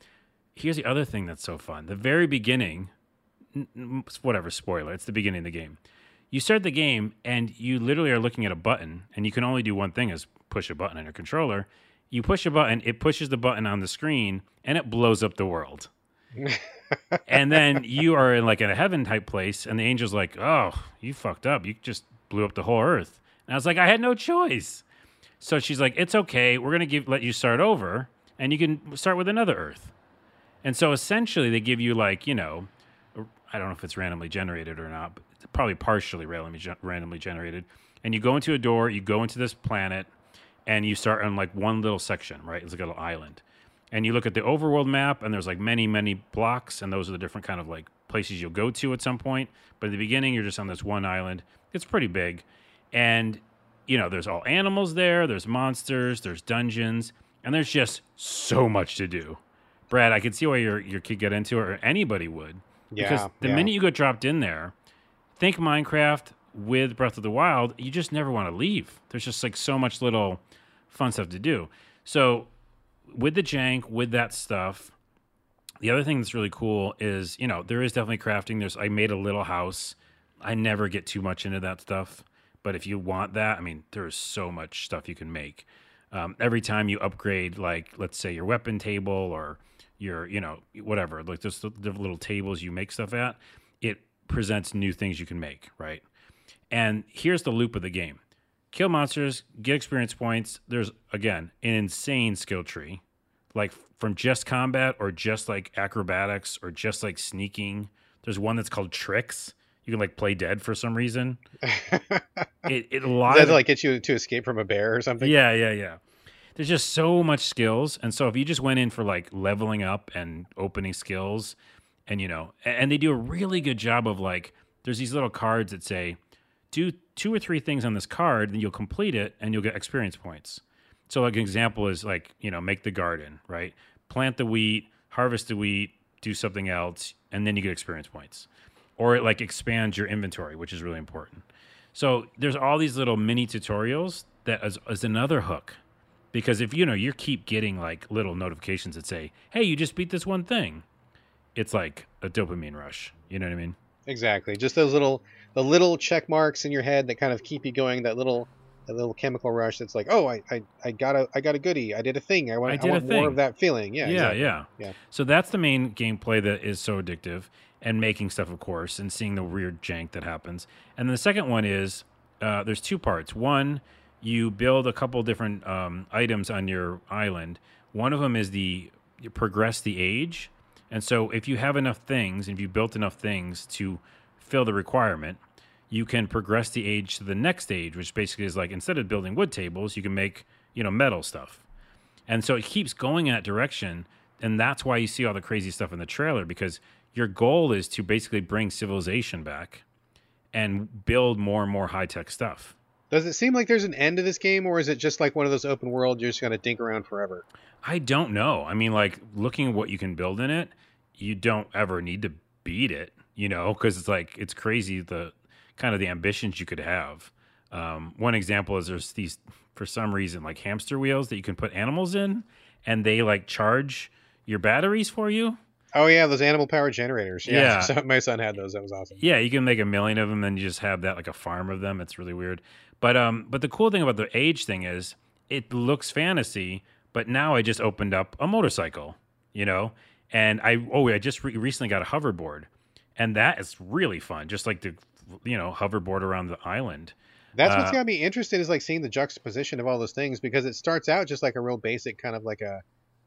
Here's the other thing that's so fun. The very beginning, whatever spoiler, it's the beginning of the game. You start the game and you literally are looking at a button, and you can only do one thing: is push a button on your controller. You push a button, it pushes the button on the screen, and it blows up the world and then you are in like in a heaven type place, and the angel's like, "Oh, you fucked up. You just blew up the whole earth." And I was like, "I had no choice." So she's like, "It's okay. We're gonna give let you start over, and you can start with another earth." And so essentially, they give you like you know, I don't know if it's randomly generated or not, but it's probably partially randomly randomly generated. And you go into a door, you go into this planet, and you start on like one little section, right? It's like a little island and you look at the overworld map and there's like many many blocks and those are the different kind of like places you'll go to at some point. But in the beginning you're just on this one island. It's pretty big. And you know there's all animals there there's monsters there's dungeons and there's just so much to do. Brad i could see why your your kid got into it or anybody would yeah, because the yeah. minute you get dropped in there think minecraft with breath of the wild you just never want to leave. There's just like so much little fun stuff to do. So with the jank, with that stuff, the other thing that's really cool is, you know, there is definitely crafting. There's I made a little house. I never get too much into that stuff, but if you want that, I mean, there's so much stuff you can make. Um, every time you upgrade, like let's say your weapon table or your, you know, whatever, like just the, the little tables you make stuff at, it presents new things you can make, right? And here's the loop of the game kill monsters, get experience points. There's again an insane skill tree, like from just combat or just like acrobatics or just like sneaking. There's one that's called tricks. You can like play dead for some reason. It, it a lot that like get you to escape from a bear or something? yeah, yeah, yeah. There's just so much skills, and so if you just went in for like leveling up and opening skills, and you know, and they do a really good job of like, there's these little cards that say, do two or three things on this card, then you'll complete it, and you'll get experience points. So like an example is like, you know, make the garden, right? Plant the wheat, harvest the wheat, do something else, and then you get experience points. Or it like expands your inventory, which is really important. So there's all these little mini tutorials that is, is another hook. Because if you know you keep getting like little notifications that say, "Hey, you just beat this one thing," it's like a dopamine rush. You know what I mean? Exactly. Just those little the little check marks in your head that kind of keep you going. That little that little chemical rush. That's like, oh, I I, I got a I got a goodie. I did a thing. I want I I, did a want more of that feeling. Yeah. yeah, exactly. yeah, Yeah. So that's the main gameplay that is so addictive, and making stuff, of course, and seeing the weird jank that happens. And then the second one is uh, there's two parts. One, you build a couple different um, items on your island. One of them is the you progress the age, and so if you have enough things, and if you built enough things to fill the requirement, you can progress the age to the next stage, which basically is like instead of building wood tables, you can make you know metal stuff. And so it keeps going in that direction. And that's why you see all the crazy stuff in the trailer because your goal is to basically bring civilization back and build more and more high tech stuff. Does it seem like there's an end to this game, or is it just like one of those open world you're just gonna dink around forever? I don't know. I mean, like looking at what you can build in it, you don't ever need to beat it, you know, because it's like it's crazy the kind of the ambitions you could have. Um, one example is there's these for some reason like hamster wheels that you can put animals in, and they like charge your batteries for you. Oh yeah, those animal power generators. Yeah. Yeah. So my son had those. That was awesome. Yeah, you can make a million of them, and you just have that like a farm of them. It's really weird. But um, but the cool thing about the age thing is it looks fantasy, but now I just opened up a motorcycle, you know, and I oh I just re- recently got a hoverboard, and that is really fun. Just like to you know hoverboard around the island. That's what's Uh, got me interested is like seeing the juxtaposition of all those things because it starts out just like a real basic kind of like a,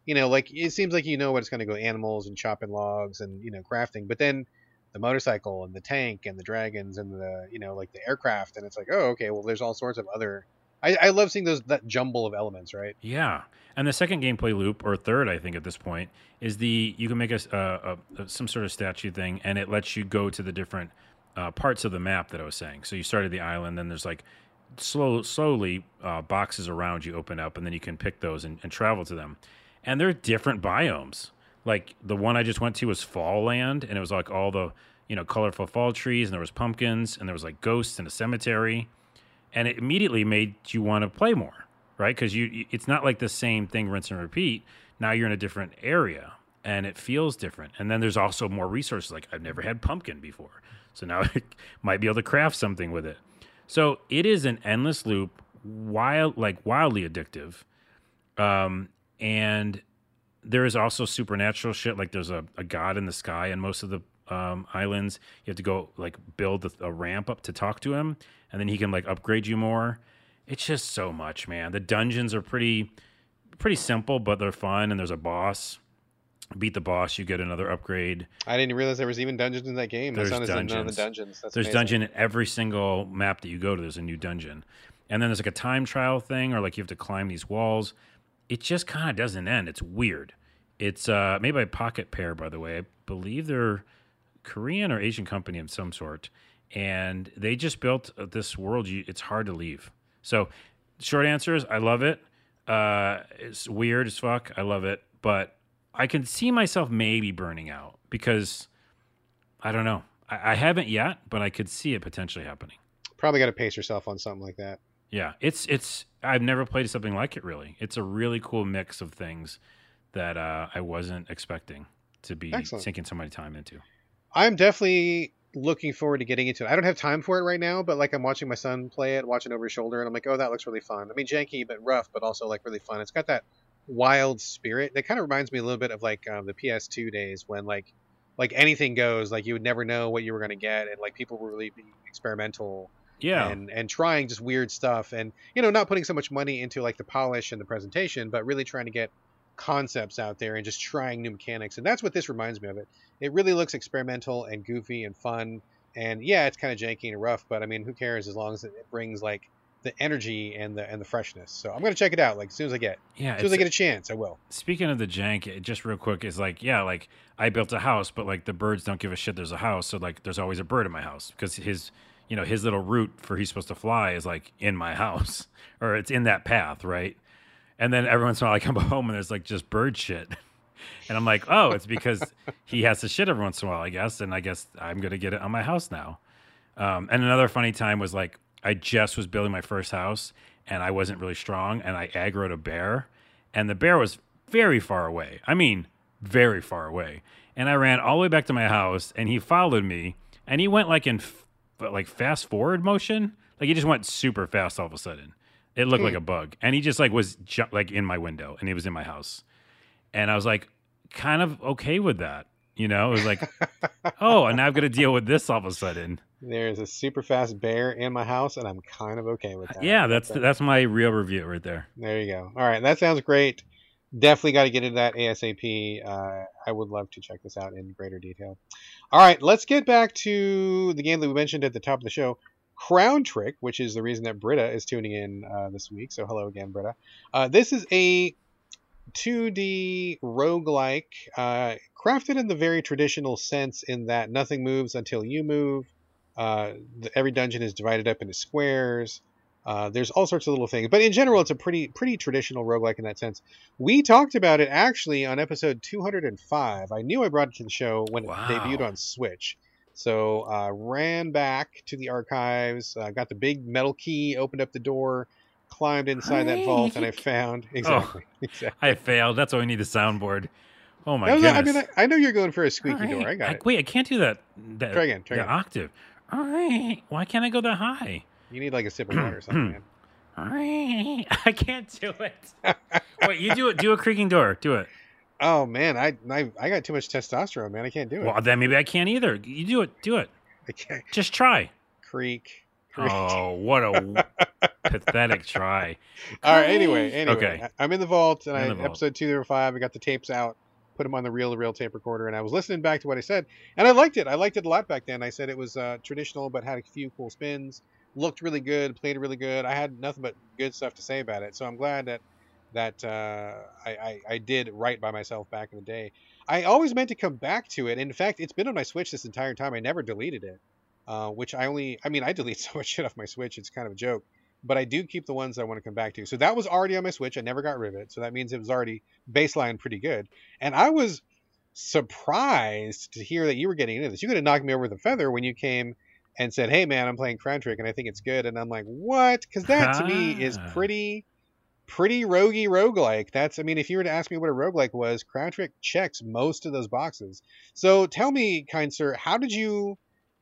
you know, like it seems like you know what it's going to go animals and chopping logs and you know crafting, but then the motorcycle and the tank and the dragons and the you know like the aircraft and it's like oh okay well there's all sorts of other I, I love seeing those that jumble of elements, right? Yeah, and the second gameplay loop, or third, I think at this point, is the you can make a, a, a some sort of statue thing, and it lets you go to the different uh, parts of the map that I was saying. So you started the island, then there's like slow, slowly uh, boxes around you open up, and then you can pick those and, and travel to them. And they're different biomes. Like the one I just went to was Fall Land, and it was like all the you know colorful fall trees, and there was pumpkins, and there was like ghosts in a cemetery, and it immediately made you want to play more, right? Because you, it's not like the same thing, rinse and repeat. Now you're in a different area, and it feels different. And then there's also more resources. Like I've never had pumpkin before, so now I might be able to craft something with it. So it is an endless loop, wild, like wildly addictive. Um, and there is also supernatural shit. Like there's a, a god in the sky and most of the um, islands. You have to go like build a, a ramp up to talk to him, and then he can like upgrade you more. It's just so much, man. The dungeons are pretty pretty simple, but they're fun. And there's a boss. Beat the boss, you get another upgrade. I didn't realize there was even dungeons in that game. There's My son none of the dungeons. dungeons. There's amazing. dungeon in every single map that you go to. There's a new dungeon, and then there's like a time trial thing, or like you have to climb these walls. It just kind of doesn't end. It's weird. It's uh, made by Pocketpair, by the way. I believe they're Korean or Asian company of some sort, and they just built uh, this world. You, it's hard to leave. So, short answer is, I love it. Uh, it's weird as fuck. I love it, but I can see myself maybe burning out because I don't know. I, I haven't yet, but I could see it potentially happening. Probably got to pace yourself on something like that. Yeah, it's it's. I've never played something like it. Really, it's a really cool mix of things that uh, I wasn't expecting to be Excellent. sinking so much time into. I'm definitely looking forward to getting into it. I don't have time for it right now, but like I'm watching my son play it, watching over his shoulder, and I'm like, oh, that looks really fun. I mean, janky but rough, but also like really fun. It's got that wild spirit that kind of reminds me a little bit of like um, the PS2 days when like like anything goes. Like you would never know what you were going to get, and like people were really experimental Yeah, and and trying just weird stuff, and you know, not putting so much money into like the polish and the presentation, but really trying to get concepts out there and just trying new mechanics. And that's what this reminds me of. It it really looks experimental and goofy and fun. And yeah, it's kind of janky and rough, but I mean, who cares as long as it brings like the energy and the and the freshness. So I'm gonna check it out like as soon as I get yeah. as soon as I get a chance, I will. Speaking of the jank, it- just real quick, is like, yeah, like I built a house, but like the birds don't give a shit. There's a house, so like there's always a bird in my house because his, you know, his little route for he's supposed to fly is like in my house or it's in that path, right? And then every once in a while I come home and there's like just bird shit, and I'm like, oh, it's because he has to shit every once in a while, I guess, and I guess I'm gonna get it on my house now. Um, and another funny time was like I just was building my first house and I wasn't really strong and I aggroed a bear and the bear was very far away. I mean, very far away. And I ran all the way back to my house and he followed me and he went like in f- like fast forward motion. Like he just went super fast all of a sudden. It looked like a bug. And he just like was ju- like in my window and he was in my house. And I was like kind of okay with that. You know, it was like, oh, and now I've got to deal with this all of a sudden. There's a super fast bear in my house, and I'm kind of okay with that. Yeah, that's So- that's my real review right there. There you go. All right, that sounds great. Definitely got to get into that ASAP. Uh, I would love to check this out in greater detail. All right, let's get back to the game that we mentioned at the top of the show, Crown Trick, which is the reason that Britta is tuning in uh, this week. So hello again, Britta. Uh, this is a 2D roguelike, uh, crafted in the very traditional sense in that nothing moves until you move. Uh, the, every dungeon is divided up into squares. Uh, there's all sorts of little things, but in general, it's a pretty pretty traditional roguelike in that sense. We talked about it actually on episode 205. I knew I brought it to the show when Wow. it debuted on Switch. So uh, ran back to the archives, uh, got the big metal key, opened up the door, climbed inside that vault, and I found exactly. exactly. I failed. That's why we need the soundboard. Oh my goodness. I mean, I, I know you're going for a squeaky door. I got it. Wait, I can't do that. that Try again, try the again. octave. All right. Why can't I go that high? You need like a sip of water or something, man. All right. I can't do it. Wait, you do it. Do a creaking door. Do it. Oh man, I, I I got too much testosterone, man. I can't do it. Well, then maybe I can't either. You do it. Do it. I can't. Just try. Creek. creak. Oh, what a pathetic try. All right. Anyway, anyway, Okay. I- I'm in the vault, and You're I in the vault. episode two zero five. I got the tapes out, put them on the reel-to-reel tape recorder, and I was listening back to what I said, and I liked it. I liked it a lot back then. I said it was uh, traditional, but had a few cool spins. looked really good, played really good. I had nothing but good stuff to say about it. So I'm glad that that uh, I, I, I did right by myself back in the day. I always meant to come back to it. In fact, it's been on my Switch this entire time. I never deleted it, uh, which I only I mean I delete so much shit off my Switch. It's kind of a joke, but I do keep the ones I want to come back to. So that was already on my Switch. I never got rid of it. So that means it was already baseline pretty good. And I was surprised to hear that you were getting into this. You could have knocked me over the feather when you came and said, "Hey, man, I'm playing Crown Trick and I think it's good." And I'm like, "What?" Because that to me is Ah. pretty, pretty roguey roguelike. That's, I mean, if you were to ask me what a roguelike was, Crown Trick checks most of those boxes. So tell me, kind sir, how did you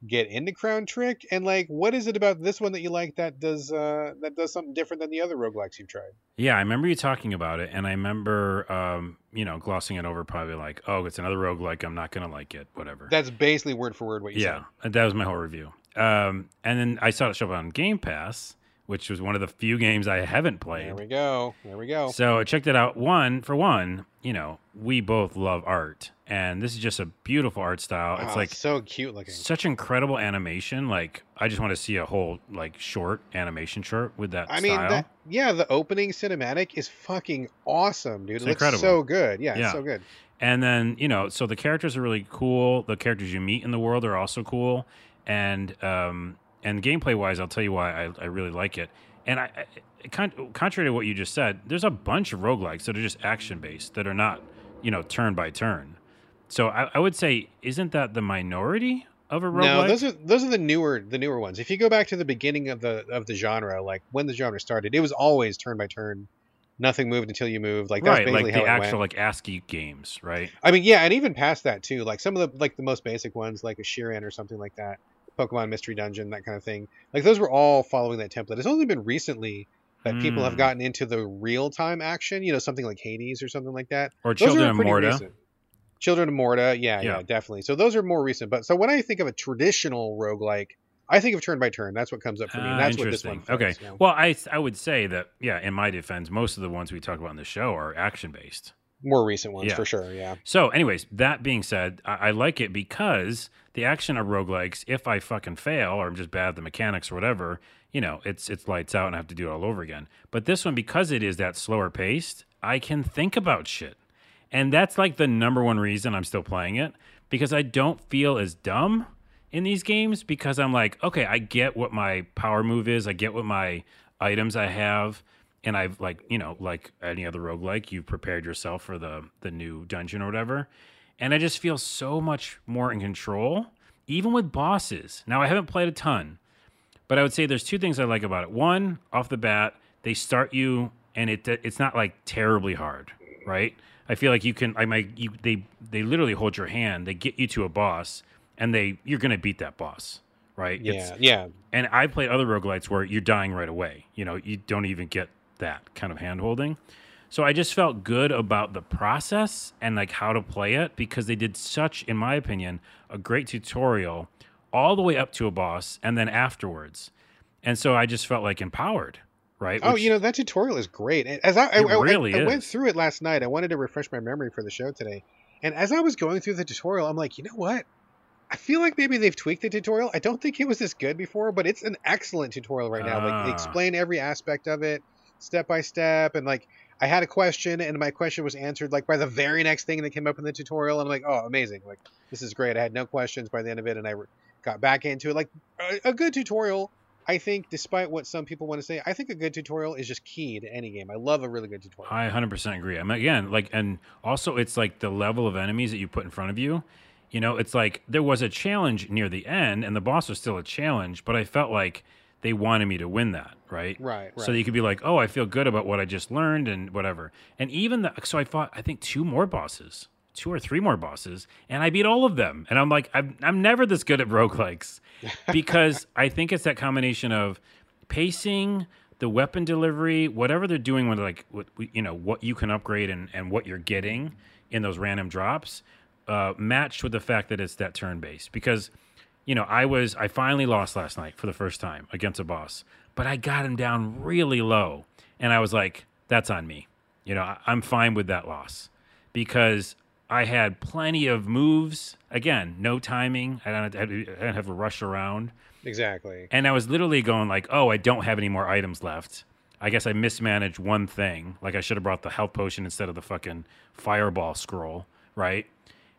get into Crown Trick, and like, what is it about this one that you like that does uh, that does something different than the other roguelikes you've tried? Yeah, I remember you talking about it, and I remember, um, you know, glossing it over, probably like, oh, it's another roguelike. I'm not going to like it, whatever. That's basically word for word what you said. yeah, that was my whole review. Um, and then I saw it show up on Game Pass, which was one of the few games I haven't played. There we go. There we go. So I checked it out. One for one, you know, we both love art, and this is just a beautiful art style. It's like so cute looking. such incredible animation. Like I just want to see a whole like short animation short with that I mean, that, yeah, the opening cinematic is fucking awesome, dude. It's it looks incredible. so good. Yeah, Yeah. it's so good. And then, you know, so the characters are really cool. The characters you meet in the world are also cool. And um and gameplay wise, I'll tell you why I, I really like it. And I, I con- contrary to what you just said, there's a bunch of roguelikes that are just action based that are not, you know, turn by turn. So I, I would say, isn't that the minority of a roguelike? No, those are those are the newer the newer ones. If you go back to the beginning of the of the genre, like when the genre started, it was always turn by turn. Nothing moved until you moved. Like that's right, basically like how the it actual went. like ASCII games, right? I mean, yeah, and even past that too. Like some of the like the most basic ones, like a Shiren or something like that, Pokemon Mystery Dungeon, that kind of thing. Like those were all following that template. It's only been recently that people have Hmm. gotten into the real time action. You know, something like Hades or something like that. Or Those Children of Morta. recent. Children of Morta, yeah, yeah, Yeah. definitely. So those are more recent. But so when I think of a traditional roguelike, I think of turn by turn. That's what comes up for me. Ah, And that's what this one feels, okay. you know? Well, I I would say that yeah. In my defense, most of the ones we talk about in the show are action based. More recent ones Yeah. for sure. Yeah. So, anyways, that being said, I, I like it because the action of roguelikes, if I fucking fail or I'm just bad at the mechanics or whatever, you know, it's it's lights out and I have to do it all over again. But this one, because it is that slower paced, I can think about shit. And that's like the number one reason I'm still playing it because I don't feel as dumb in these games because I'm like, okay, I get what my power move is, I get what my items I have, and I've like, you know, like any other roguelike, you've prepared yourself for the the new dungeon or whatever. And I just feel so much more in control, even with bosses. Now I haven't played a ton, but I would say there's two things I like about it. One, off the bat, they start you and it it's not like terribly hard, right? I feel like you can I might you they they literally hold your hand, they get you to a boss and they you're going to beat that boss, right? Yeah. It's- yeah. and I played other roguelites where you're dying right away. You know, you don't even get that kind of hand holding. So I just felt good about the process and like how to play it because they did such, in my opinion, a great tutorial all the way up to a boss and then afterwards. And so I just felt like empowered, right? Oh, Which- you know that tutorial is great. As I, I, It I- really I went through it last night. I wanted to refresh my memory for the show today. And as I was going through the tutorial, I'm like, you know what? I feel like maybe they've tweaked the tutorial. I don't think it was this good before, but it's an excellent tutorial right now. Like they Ah. explain every aspect of it, step by step, and like I had a question and my question was answered like by the very next thing that came up in the tutorial. And I'm like, oh, amazing! Like this is great. I had no questions by the end of it, and I got back into it. Like a, good tutorial. I think, despite what some people want to say, I think a good tutorial is just key to any game. I love a really good tutorial. I 100% agree. I mean, again, like, and also it's like the level of enemies that you put in front of you. You know, it's like there was a challenge near the end, and the boss was still a challenge, but I felt like they wanted me to win that, right? Right, right. So you could be like, oh, I feel good about what I just learned and whatever. And even the, so I fought, I think, two more bosses, two or three more bosses, and I beat all of them. And I'm like, I'm, I'm never this good at roguelikes because I think it's that combination of pacing, the weapon delivery, whatever they're doing with like, what, you know, what you can upgrade and, and what you're getting in those random drops, uh, matched with the fact that it's that turn based. Because, you know, I was, I finally lost last night for the first time against a boss, but I got him down really low. And I was like, that's on me. You know, I, I'm fine with that loss because I had plenty of moves. Again, no timing. I don't, I didn't have to rush around. Exactly. And I was literally going like, "Oh, I don't have any more items left." I guess I mismanaged one thing. Like I should have brought the health potion instead of the fucking fireball scroll, right?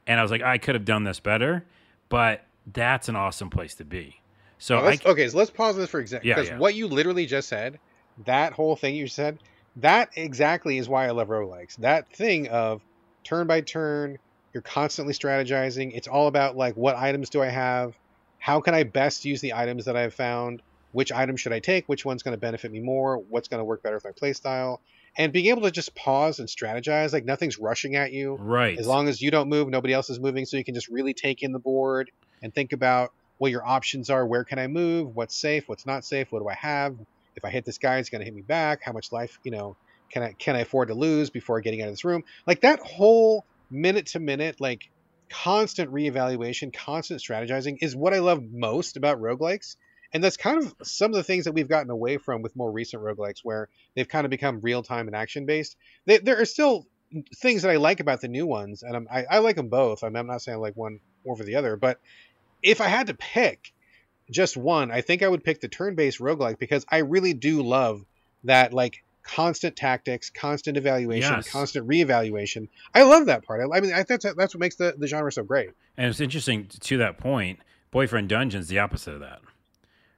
And I was like, I could have done this better, but that's an awesome place to be. So Now, I, okay, so let's pause this for Yeah, because yeah. what you literally just said, that whole thing you said, that exactly is why I love roguelikes. That thing of turn by turn, you're constantly strategizing. It's all about like what items do I have? How can I best use the items that I've found? Which item should I take? Which one's going to benefit me more? What's going to work better with my playstyle? And being able to just pause and strategize, like nothing's rushing at you. right. As long as you don't move, nobody else is moving, so you can just really take in the board and think about what your options are. Where can I move? What's safe? What's not safe? What do I have? If I hit this guy, it's going to hit me back. How much life, you know, can I can I afford to lose before getting out of this room? Like that whole minute to minute, like constant reevaluation, constant strategizing is what I love most about roguelikes. And that's kind of some of the things that we've gotten away from with more recent roguelikes where they've kind of become real time and action based. There are still things that I like about the new ones, and I, I like them both. I I'm not saying I like one over the other, but if I had to pick just one, I think I would pick the turn-based roguelike because I really do love that like constant tactics, constant evaluation, Yes. constant reevaluation. I love that part. I, I mean, I, that's that's what makes the, the genre so great. And it's interesting to that point. Boyfriend Dungeon's the opposite of that,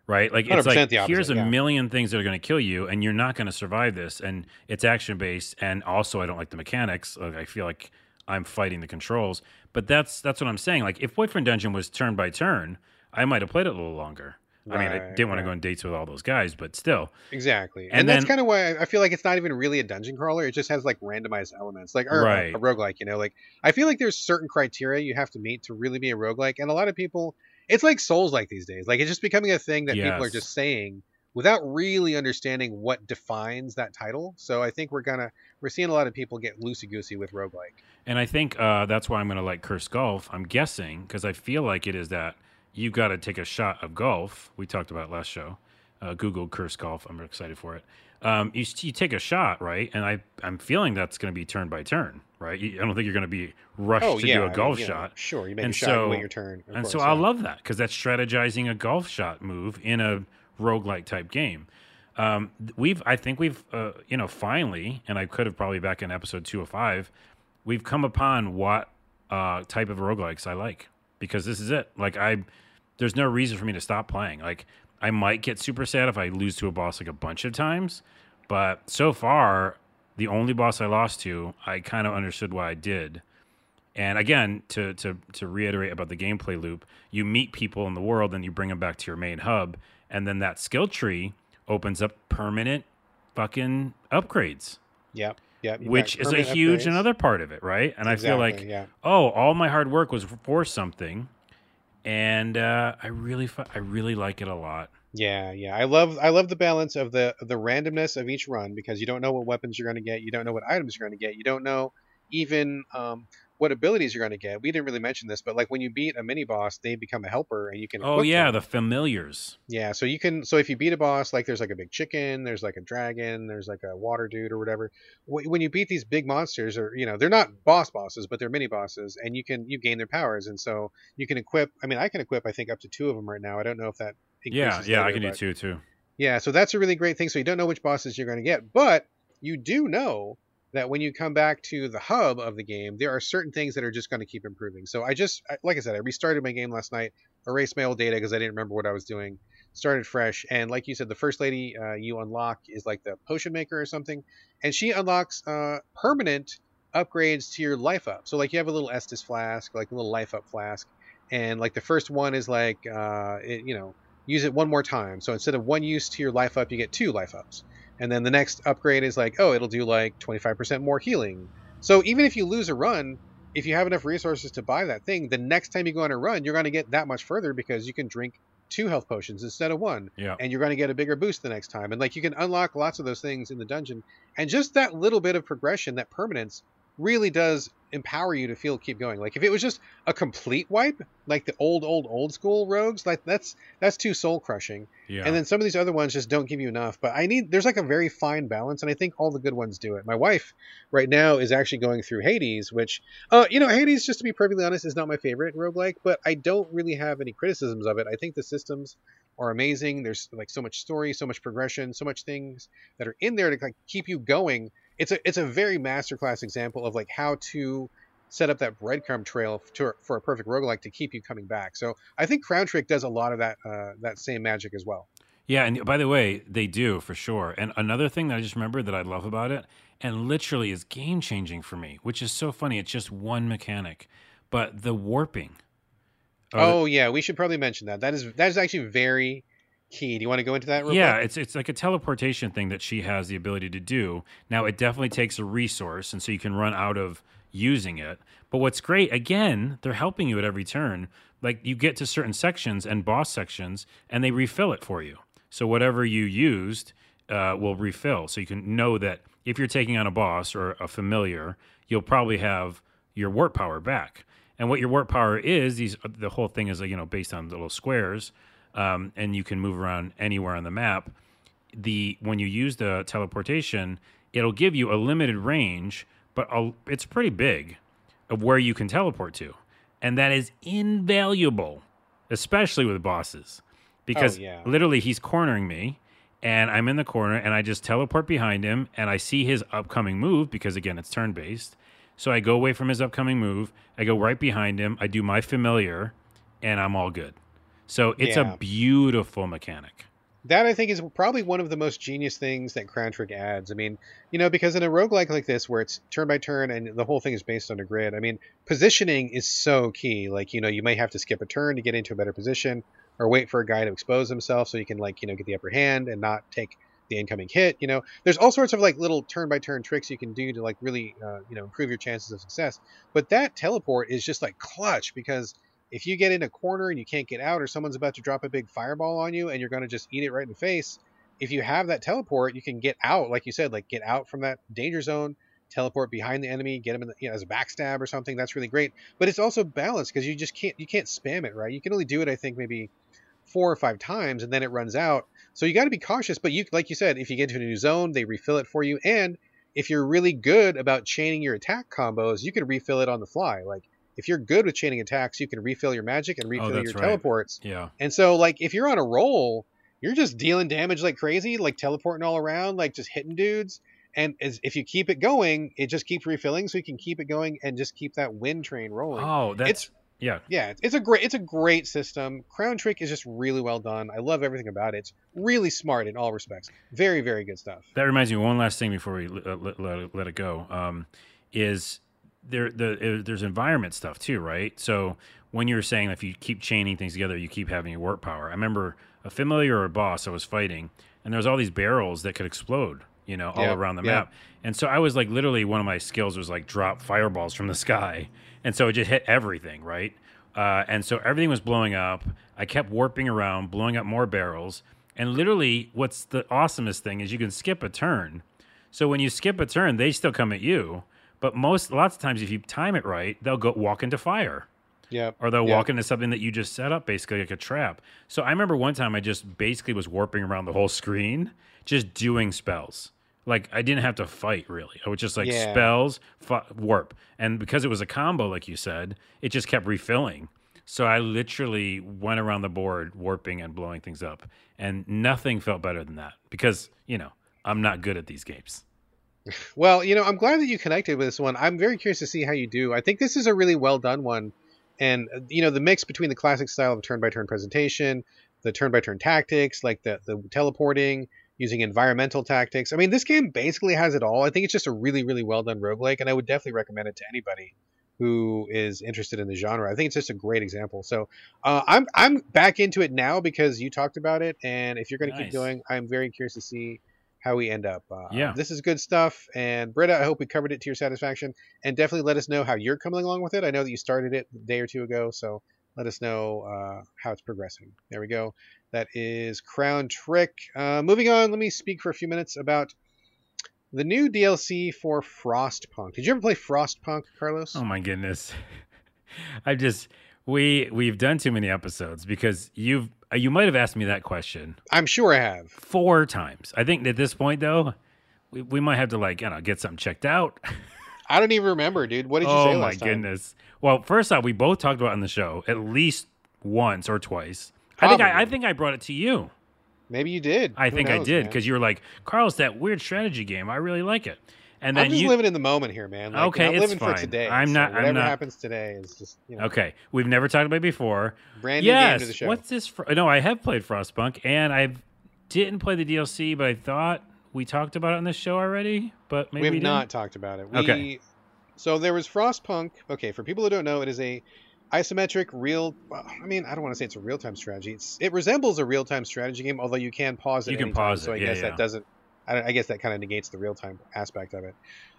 right? Like it's like opposite, here's a yeah. million things that are going to kill you, and you're not going to survive this. And it's action based, and also I don't like the mechanics. Like, I feel like I'm fighting the controls, but that's that's what I'm saying. Like if Boyfriend Dungeon was turn by turn, I might have played it a little longer. I mean, I didn't want to go on dates with all those guys, but still, Exactly. And, And that's kind of why I- feel like it's not even really a dungeon crawler. It just has like randomized elements, like or a- Right. a, roguelike, you know, like I feel like there's certain criteria you have to meet to really be a roguelike. And a lot of people it's like souls like these days. Like it's just becoming a thing that people are just saying without really understanding what defines that title. So I think we're gonna we're seeing a lot of people get loosey goosey with roguelike. And I think uh, that's why I'm going to like Curse Golf. I'm guessing because I feel like it is that you've got to take a shot of golf. We talked about last show. Uh, Google Curse Golf. I'm excited for it. Um, you, you take a shot, right? And I, I'm feeling that's going to be turn by turn, right? You, I don't think you're going to be rushed Oh to yeah, do a mean, golf you know, shot. Sure, you make And a shot, you so- wait your turn. and so course, I yeah. love that because that's strategizing a golf shot move in a roguelike type game. Um, we've, I think we've, uh, you know, finally, and I could have probably back in episode two of five, we've come upon what uh, type of roguelikes I like because this is it. Like I, there's no reason for me to stop playing. Like I might get super sad if I lose to a boss like a bunch of times, but so far, the only boss I lost to, I kind of understood why I did. And again, to, to to reiterate about the gameplay loop, you meet people in the world and you bring them back to your main hub, and then that skill tree opens up permanent fucking upgrades, Yep. Yep. which is a huge upgrades. another part of it, right? And I feel like, yeah. oh, all my hard work was for something, and uh, I really fu- I really like it a lot. Yeah, yeah. I love I love the balance of the the randomness of each run because you don't know what weapons you're going to get, you don't know what items you're going to get, you don't know even um, what abilities you're going to get. We didn't really mention this, but like when you beat a mini boss, they become a helper and you can. Oh yeah, them. the familiars. yeah. So you can so if you beat a boss, like there's like a big chicken, there's like a dragon, there's like a water dude or whatever. When you beat these big monsters, or you know they're not boss bosses, but they're mini bosses, and you can you gain their powers, and so you can equip. I mean, I can equip I think up to two of them right now. I don't know if that. Yeah, yeah, I later, can do two too. yeah, so that's a really great thing. So you don't know which bosses you're going to get, but you do know that when you come back to the hub of the game, there are certain things that are just going to keep improving. So I just, like I said, I restarted my game last night, erased my old data because I didn't remember what I was doing, started fresh, and like you said, the first lady uh, you unlock is like the potion maker or something, and she unlocks uh, permanent upgrades to your life up. So like you have a little Estus flask, like a little life up flask, and like the first one is like, uh, it, you know use it one more time. So instead of one use to your life up, you get two life ups. And then the next upgrade is like, oh, it'll do like 25% more healing. So even if you lose a run, if you have enough resources to buy that thing, the next time you go on a run, you're going to get that much further because you can drink two health potions instead of one. Yeah. And you're going to get a bigger boost the next time. And like you can unlock lots of those things in the dungeon. And just that little bit of progression, that permanence, really does empower you to feel keep going. Like if it was just a complete wipe, like the old old old school rogues, like that's that's too soul crushing. Yeah. And then some of these other ones just don't give you enough. But I need there's like a very fine balance, and I think all the good ones do it. My wife right now is actually going through Hades, which uh you know Hades, just to be perfectly honest, is not my favorite roguelike, but I don't really have any criticisms of it. I think the systems are amazing. There's like so much story, so much progression, so much things that are in there to like keep you going. It's a it's a very masterclass example of like how to set up that breadcrumb trail to, for a perfect roguelike to keep you coming back. So I think Crown Trick does a lot of that uh, that same magic as well. Yeah, and by the way, they do for sure. And another thing that I just remembered that I love about it, and literally is game changing for me, which is so funny. It's just one mechanic, but the warping. Oh, yeah, we should probably mention that. That is that is actually very key. Do you want to go into that? Real yeah, quick? it's it's like a teleportation thing that she has the ability to do. Now it definitely takes a resource, and so you can run out of using it. But what's great, again, they're helping you at every turn. Like you get to certain sections and boss sections, and they refill it for you. So whatever you used uh, will refill. So you can know that if you're taking on a boss or a familiar, you'll probably have your warp power back. And what your warp power is, these the whole thing is you know based on little squares, um, and you can move around anywhere on the map. The when you use the teleportation, it'll give you a limited range, but a, it's pretty big of where you can teleport to, and that is invaluable, especially with bosses, because Oh, yeah. literally he's cornering me, and I'm in the corner, and I just teleport behind him, and I see his upcoming move because again it's turn based. So I go away from his upcoming move. I go right behind him. I do my familiar, and I'm all good. So it's Yeah. a beautiful mechanic. That I think is probably one of the most genius things that Crown Trick adds. I mean, you know, because in a roguelike like this, where it's turn by turn and the whole thing is based on a grid, I mean, positioning is so key. Like, you know, you may have to skip a turn to get into a better position or wait for a guy to expose himself so you can, like, you know, get the upper hand and not take the incoming hit. You know, there's all sorts of like little turn by turn tricks you can do to like really, uh, you know, improve your chances of success. But that teleport is just like clutch because if you get in a corner and you can't get out or someone's about to drop a big fireball on you and you're going to just eat it right in the face if you have that teleport you can get out like you said like get out from that danger zone teleport behind the enemy get them in the, you know, as a backstab or something that's really great. But it's also balanced because you just can't you can't spam it right? You can only do it i think maybe four or five times and then it runs out. So you got to be cautious but you like you said if you get into a new zone they refill it for you. And if you're really good about chaining your attack combos you can refill it on the fly. Like if you're good with chaining attacks, you can refill your magic and refill your Oh, that's right. teleports. Yeah. And so, like, if you're on a roll, you're just dealing damage like crazy, like teleporting all around, like just hitting dudes. And as, if you keep it going, it just keeps refilling, so you can keep it going and just keep that wind train rolling. Oh, that's It's- yeah. Yeah, it's- it's a great, it's a great system. Crown Trick is just really well done. I love everything about it. It's really smart in all respects. Very, very good stuff. That reminds me one last thing before we uh, let, let, let it go. Um, is there the there's environment stuff too, right? So when you were saying if you keep chaining things together, you keep having your warp power. I remember a familiar or a boss I was fighting, and there was all these barrels that could explode, you know, all Yeah, around the yeah. map. And so I was like, literally, one of my skills was like drop fireballs from the sky, and so it just hit everything, right? Uh, and so everything was blowing up. I kept warping around, blowing up more barrels. And literally, what's the awesomest thing is you can skip a turn. So when you skip a turn, they still come at you. But most, lots of times, if you time it right, they'll go walk into fire Yeah. or they'll Yeah. walk into something that you just set up, basically like a trap. So I remember one time I just basically was warping around the whole screen, just doing spells. Like I didn't have to fight really. I was just like Yeah. spells, fu- warp, and because it was a combo, like you said, it just kept refilling. So I literally went around the board warping and blowing things up, and nothing felt better than that because you know I'm not good at these games. Well, you know, I'm glad that you connected with this one. I'm very curious to see how you do. I think this is a really well done one. And, uh, you know, the mix between the classic style of turn by turn presentation, the turn by turn tactics, like the, the teleporting, using environmental tactics. I mean, this game basically has it all. I think it's just a really, really well done roguelike, and I would definitely recommend it to anybody who is interested in the genre. I think it's just a great example. So uh, I'm I'm back into it now because you talked about it, and if you're going to keep Nice. going, I'm very curious to see how we end up. Uh, Yeah. this is good stuff. And Britta, I hope we covered it to your satisfaction, and definitely let us know how you're coming along with it. I know that you started it a day or two ago, so let us know uh, how it's progressing. There we go. That is Crown Trick. Uh, moving on, let me speak for a few minutes about the new DLC for Frostpunk. Did you ever play Frostpunk, Carlos? Oh my goodness. I just we we've done too many episodes because you've uh, you might have asked me that question I'm sure I have. four times. I think at this point though, we, we might have to like I don't know get something checked out. I don't even remember, dude. What did you oh say my time? Oh, my goodness. Well, first off, we both talked about it on the show at least once or twice. I think I, I think I brought it to you. Maybe you did. I Who think I did because you were like, Carl's that weird strategy game. I really like it. And I'm just you living in the moment here, man. Like, Okay, I'm it's living fine. for today. I'm so not- I'm Whatever not- happens today is just you know Okay, we've never talked about it before. brand new game to the show. What's this? For? No, I have played Frostpunk, and I didn't play the DLC, but I thought we talked about it on this show already. But maybe we have we didn't. talked about it. We, Okay. So there was Frostpunk. Okay, for people who don't know, it is a isometric real. Well, I mean, I don't want to say it's a real time strategy. It's it resembles a real time strategy game, although you can pause it. You can pause So it, I yeah, guess yeah. that doesn't. I, I guess that kind of negates the real time aspect of it.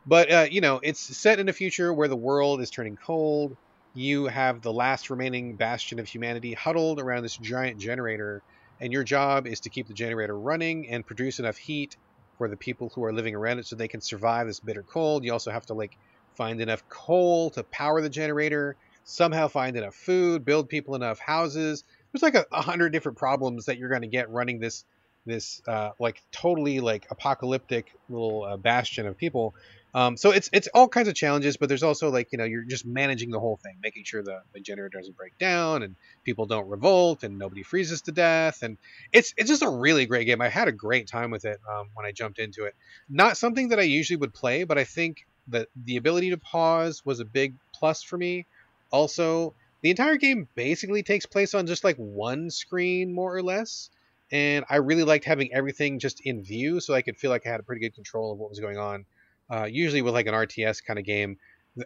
But uh, you know, it's set in a future where the world is turning cold. You have the last remaining bastion of humanity huddled around this giant generator, and your job is to keep the generator running and produce enough heat for the people who are living around it so they can survive this bitter cold. You also have to like find enough coal to power the generator, somehow find enough food, build people enough houses. There's like a, a hundred different problems that you're going to get running this this uh, like totally like apocalyptic little uh, bastion of people. Um, so it's it's all kinds of challenges, but there's also like you know you're just managing the whole thing, making sure the, the generator doesn't break down and people don't revolt and nobody freezes to death, and it's it's just a really great game. I had a great time with it um, when I jumped into it. Not something that I usually would play, but I think that the ability to pause was a big plus for me. Also, the entire game basically takes place on just like one screen, more or less. And I really liked having everything just in view, so I could feel like I had a pretty good control of what was going on. Uh, usually with like an RTS kind of game,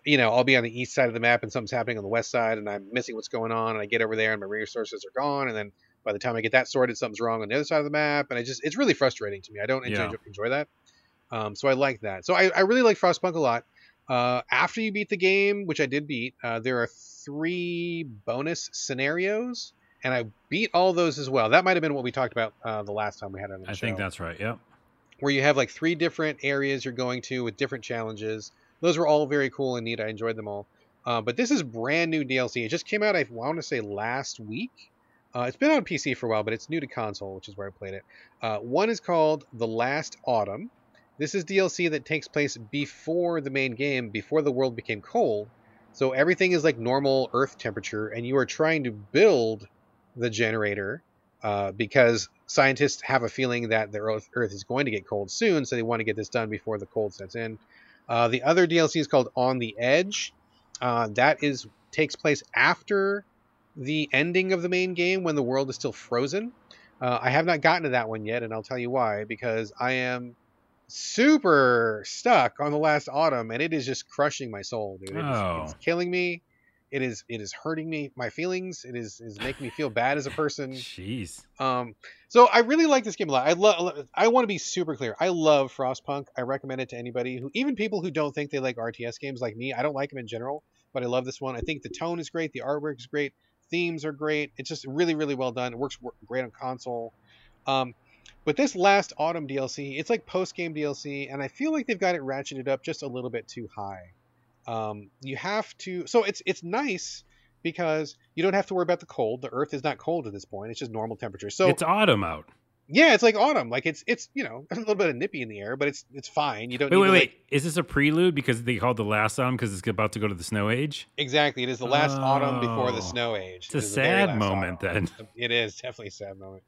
you know, I'll be on the east side of the map and something's happening on the west side, and I'm missing what's going on, and I get over there and my resources are gone, and then by the time I get that sorted, something's wrong on the other side of the map, and I just it's really frustrating to me. I don't enjoy, Yeah. enjoy that. Um, so I like that. So I, I really like Frostpunk a lot. Uh, after you beat the game, which I did beat, uh, there are three bonus scenarios, and I beat all those as well. That might have been what we talked about uh, the last time we had it on the show. I show think that's right. Yep. where you have like three different areas you're going to with different challenges. Those were all very cool and neat. I enjoyed them all. Uh, but this is brand new DLC. It just came out, I want to say, last week. Uh, it's been on PC for a while, but it's new to console, which is where I played it. Uh, one is called The Last Autumn. This is DLC that takes place before the main game, before the world became cold. So everything is like normal Earth temperature, and you are trying to build the generator uh, because scientists have a feeling that the Earth, Earth is going to get cold soon, so they want to get this done before the cold sets in. Uh, the other DLC is called On the Edge. Uh, that is takes place after the ending of the main game when the world is still frozen. Uh, I have not gotten to that one yet, and I'll tell you why. Because I am super stuck on the last autumn, and it is just crushing my soul, dude. Oh. it's killing me. It is it is hurting me, my feelings. It is is making me feel bad as a person. Jeez. Um, so I really like this game a lot. I love. I want to be super clear. I love Frostpunk. I recommend it to anybody who, even people who don't think they like RTS games like me. I don't like them in general, but I love this one. I think the tone is great. The artwork is great. Themes are great. It's just really, really well done. It works great on console. Um, but this last autumn DLC, it's like post game DLC, and I feel like they've got it ratcheted up just a little bit too high. Um, you have to. So it's it's nice because you don't have to worry about the cold. The Earth is not cold at this point; it's just normal temperature. So it's autumn out. yeah, it's like autumn. Like it's it's you know a little bit of nippy in the air, but it's it's fine. You don't Wait, need wait, to, wait. like- Is this a prelude because they called the last autumn because it's about to go to the snow age? exactly. It is the last autumn before the Oh. snow age. It's a It is the very sad moment autumn. then. It is definitely a sad moment.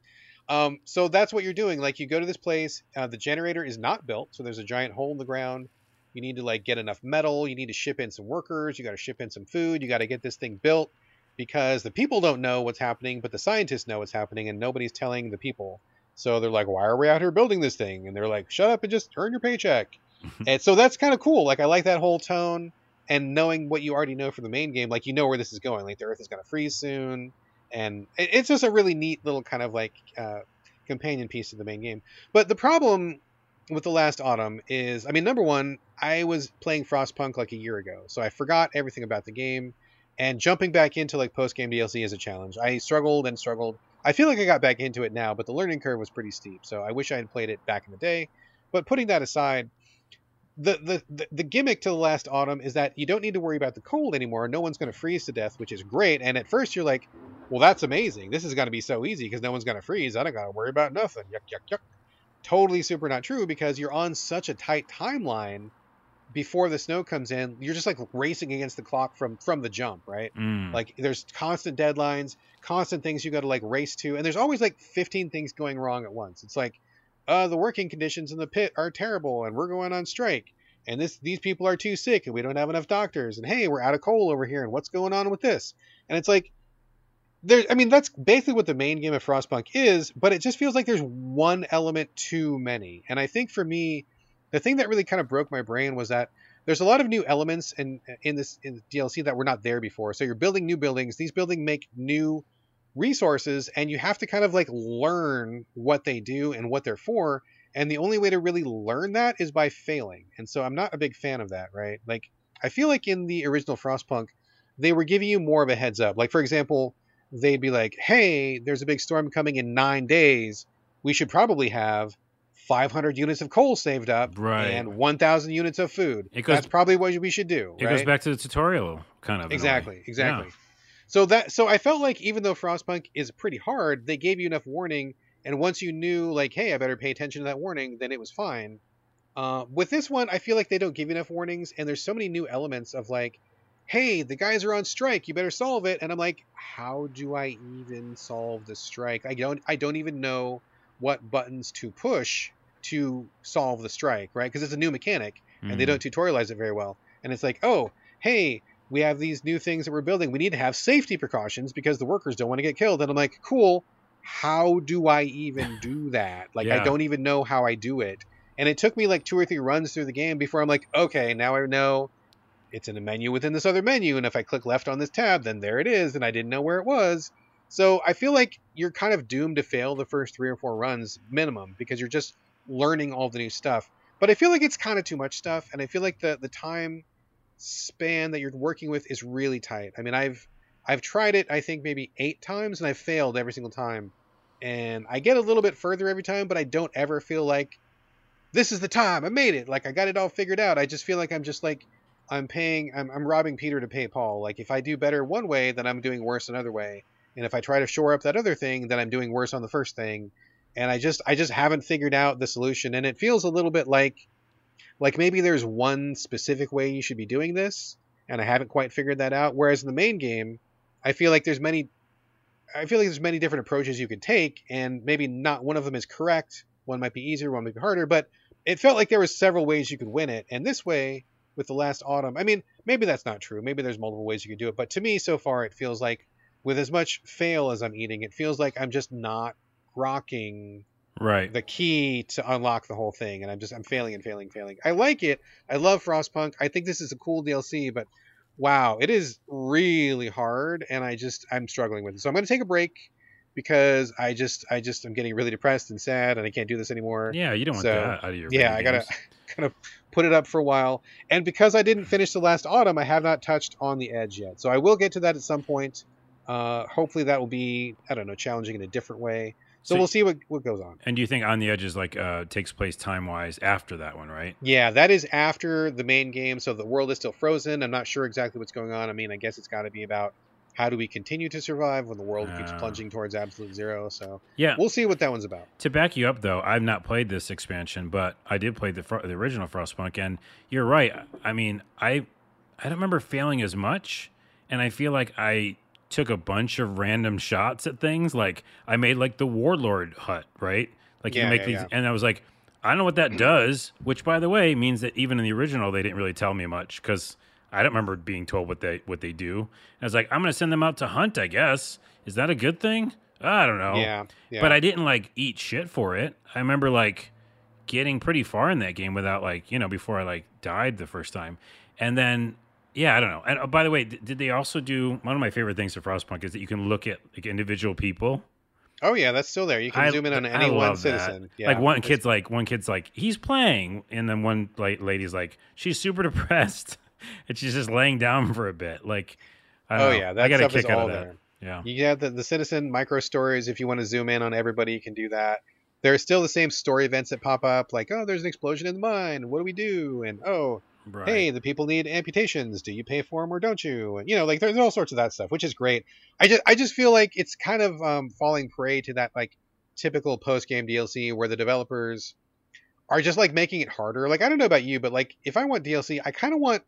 Um, so that's what you're doing. Like you go to this place. Uh, the generator is not built, so there's a giant hole in the ground. You need to like get enough metal. You need to ship in some workers. You got to ship in some food. You got to get this thing built because the people don't know what's happening, but the scientists know what's happening, and nobody's telling the people. So they're like, "Why are we out here building this thing?" And they're like, "Shut up and just earn your paycheck." and so that's kind of cool. Like I like that whole tone and knowing what you already know from the main game. Like you know where this is going. Like the Earth is going to freeze soon, and it's just a really neat little kind of like uh, companion piece to the main game. But the problem with the last autumn is, I mean, number one, I was playing Frostpunk like a year ago, so I forgot everything about the game. And jumping back into like post game DLC is a challenge. I struggled and struggled. I feel like I got back into it now, but the learning curve was pretty steep. So I wish I had played it back in the day. But putting that aside, the, the the gimmick to the last autumn is that you don't need to worry about the cold anymore. No one's going to freeze to death, which is great. And at first you're like, well, that's amazing. This is going to be so easy because no one's going to freeze. I don't got to worry about nothing. Yuck, yuck, yuck. Totally super not true because you're on such a tight timeline before the snow comes in. You're just like racing against the clock from from the jump, right? Mm. Like there's constant deadlines, constant things you got to like race to, and there's always like 15 things going wrong at once. It's like, uh, the working conditions in the pit are terrible, and we're going on strike, and this these people are too sick, and we don't have enough doctors, and hey, we're out of coal over here, and what's going on with this? And it's like, there. I mean, that's basically what the main game of Frostpunk is, but it just feels like there's one element too many. And I think for me, the thing that really kind of broke my brain was that there's a lot of new elements in in this in DLC that were not there before. So you're building new buildings. These buildings make new resources, and you have to kind of like learn what they do and what they're for. And the only way to really learn that is by failing. And so I'm not a big fan of that, right? Like I feel like in the original Frostpunk, they were giving you more of a heads up. Like for example, they'd be like, "Hey, there's a big storm coming in nine days. We should probably have." 500 units of coal saved up Right. and 1,000 units of food. Goes- That's probably what we should do. It right? goes back to the tutorial, kind of. in a way. exactly exactly Yeah. so that so i felt like even though frostpunk is pretty hard they gave you enough warning and once you knew like hey i better pay attention to that warning then it was fine uh, with this one i feel like they don't give you enough warnings and there's so many new elements of like hey the guys are on strike you better solve it and i'm like how do i even solve the strike i don't i don't even know what buttons to push to solve the strike right because it's a new mechanic and they Mhm. don't tutorialize it very well. And it's like, oh, hey, we have these new things that we're building. We need to have safety precautions because the workers don't want to get killed. And I'm like, cool. How do I even do that? Like, I don't even know how I do it. And it took me like two or three runs through the game before I'm like, okay, now I know it's in a menu within this other menu. And if I click left on this tab, then there it is. And I didn't know where it was. So I feel like you're kind of doomed to fail the first three or four runs minimum because you're just learning all the new stuff but I feel like it's kind of too much stuff, and I feel like the the time span that you're working with is really tight. I mean, I've I've tried it, I think maybe eight times, and I've failed every single time. And I get a little bit further every time, but I don't ever feel like this is the time I made it. Like I got it all figured out. I just feel like I'm just like I'm paying, I'm, I'm robbing Peter to pay Paul. Like if I do better one way, then I'm doing worse another way. And if I try to shore up that other thing, then I'm doing worse on the first thing. And I just I just haven't figured out the solution. And it feels a little bit like like maybe there's one specific way you should be doing this and I haven't quite figured that out. Whereas in the main game I feel like there's many I feel like there's many different approaches you could take and maybe not one of them is correct. One might be easier one might be harder but it felt like there was several ways you could win it. And this way with the last autumn. I mean maybe that's not true. Maybe there's multiple ways you could do it. But to me so far it feels like with as much fail as I'm eating it feels like I'm just not rocking Right. the key to unlock the whole thing. And i'm just i'm failing and failing failing. I like it. I love frostpunk. I think this is a cool dlc but wow it is really hard. And i just i'm struggling with it. So i'm going to take a break because i just i just i'm getting really depressed and sad and i can't do this anymore. Yeah, you don't want that out of your. yeah i gotta kind of put it up for a while and because i didn't finish the last autumn i have not touched on the edge yet so i will get to that at some point uh hopefully that will be i don't know challenging in a different way so, So- we'll see what what goes on And do you think on the edge is like uh takes place time wise after that one, right? Yeah, that is after the main game, so the world is still frozen. I'm not sure exactly what's going on. I mean, I guess it's got to be about how do we continue to survive when the world keeps Ah. plunging towards absolute zero. So Yeah. we'll see what that one's about. To back you up, though, I've not played this expansion, but I did play the the original Frostpunk, and you're right. I mean, I I don't remember failing as much, and I feel like I took a bunch of random shots at things. Like I made like the warlord hut, right? Like you Yeah, can make yeah, these, yeah. and I was like, I don't know what that does. Which, by the way, means that even in the original, they didn't really tell me much because I don't remember being told what they what they do. And I was like, I'm gonna send them out to hunt. I guess is that a good thing? I don't know. Yeah, yeah. But I didn't like eat shit for it. I remember like getting pretty far in that game without like, you know, before I like died the first time. And then yeah, I don't know. And uh, by the way, did they also do one of my favorite things of Frostpunk is that you can look at like individual people. oh yeah, that's still there. You can I- zoom in on any one citizen. Yeah, like one kid's like one kid's like he's playing, and then one like lady's like she's super depressed, and she's just laying down for a bit. Like, I don't Oh know. yeah, I got a kick out of that. there. Yeah, You have the, the citizen micro stories. If you want to zoom in on everybody, you can do that. there are still the same story events that pop up, like oh, there's an explosion in the mine. What do we do? And oh, Right. hey, the people need amputations. Do you pay for them or don't you? And you know, like there's all sorts of that stuff, which is great. I just I just feel like it's kind of um, falling prey to that like typical post game DLC where the developers are just like making it harder. Like I don't know about you, but like if I want DLC, I kind of want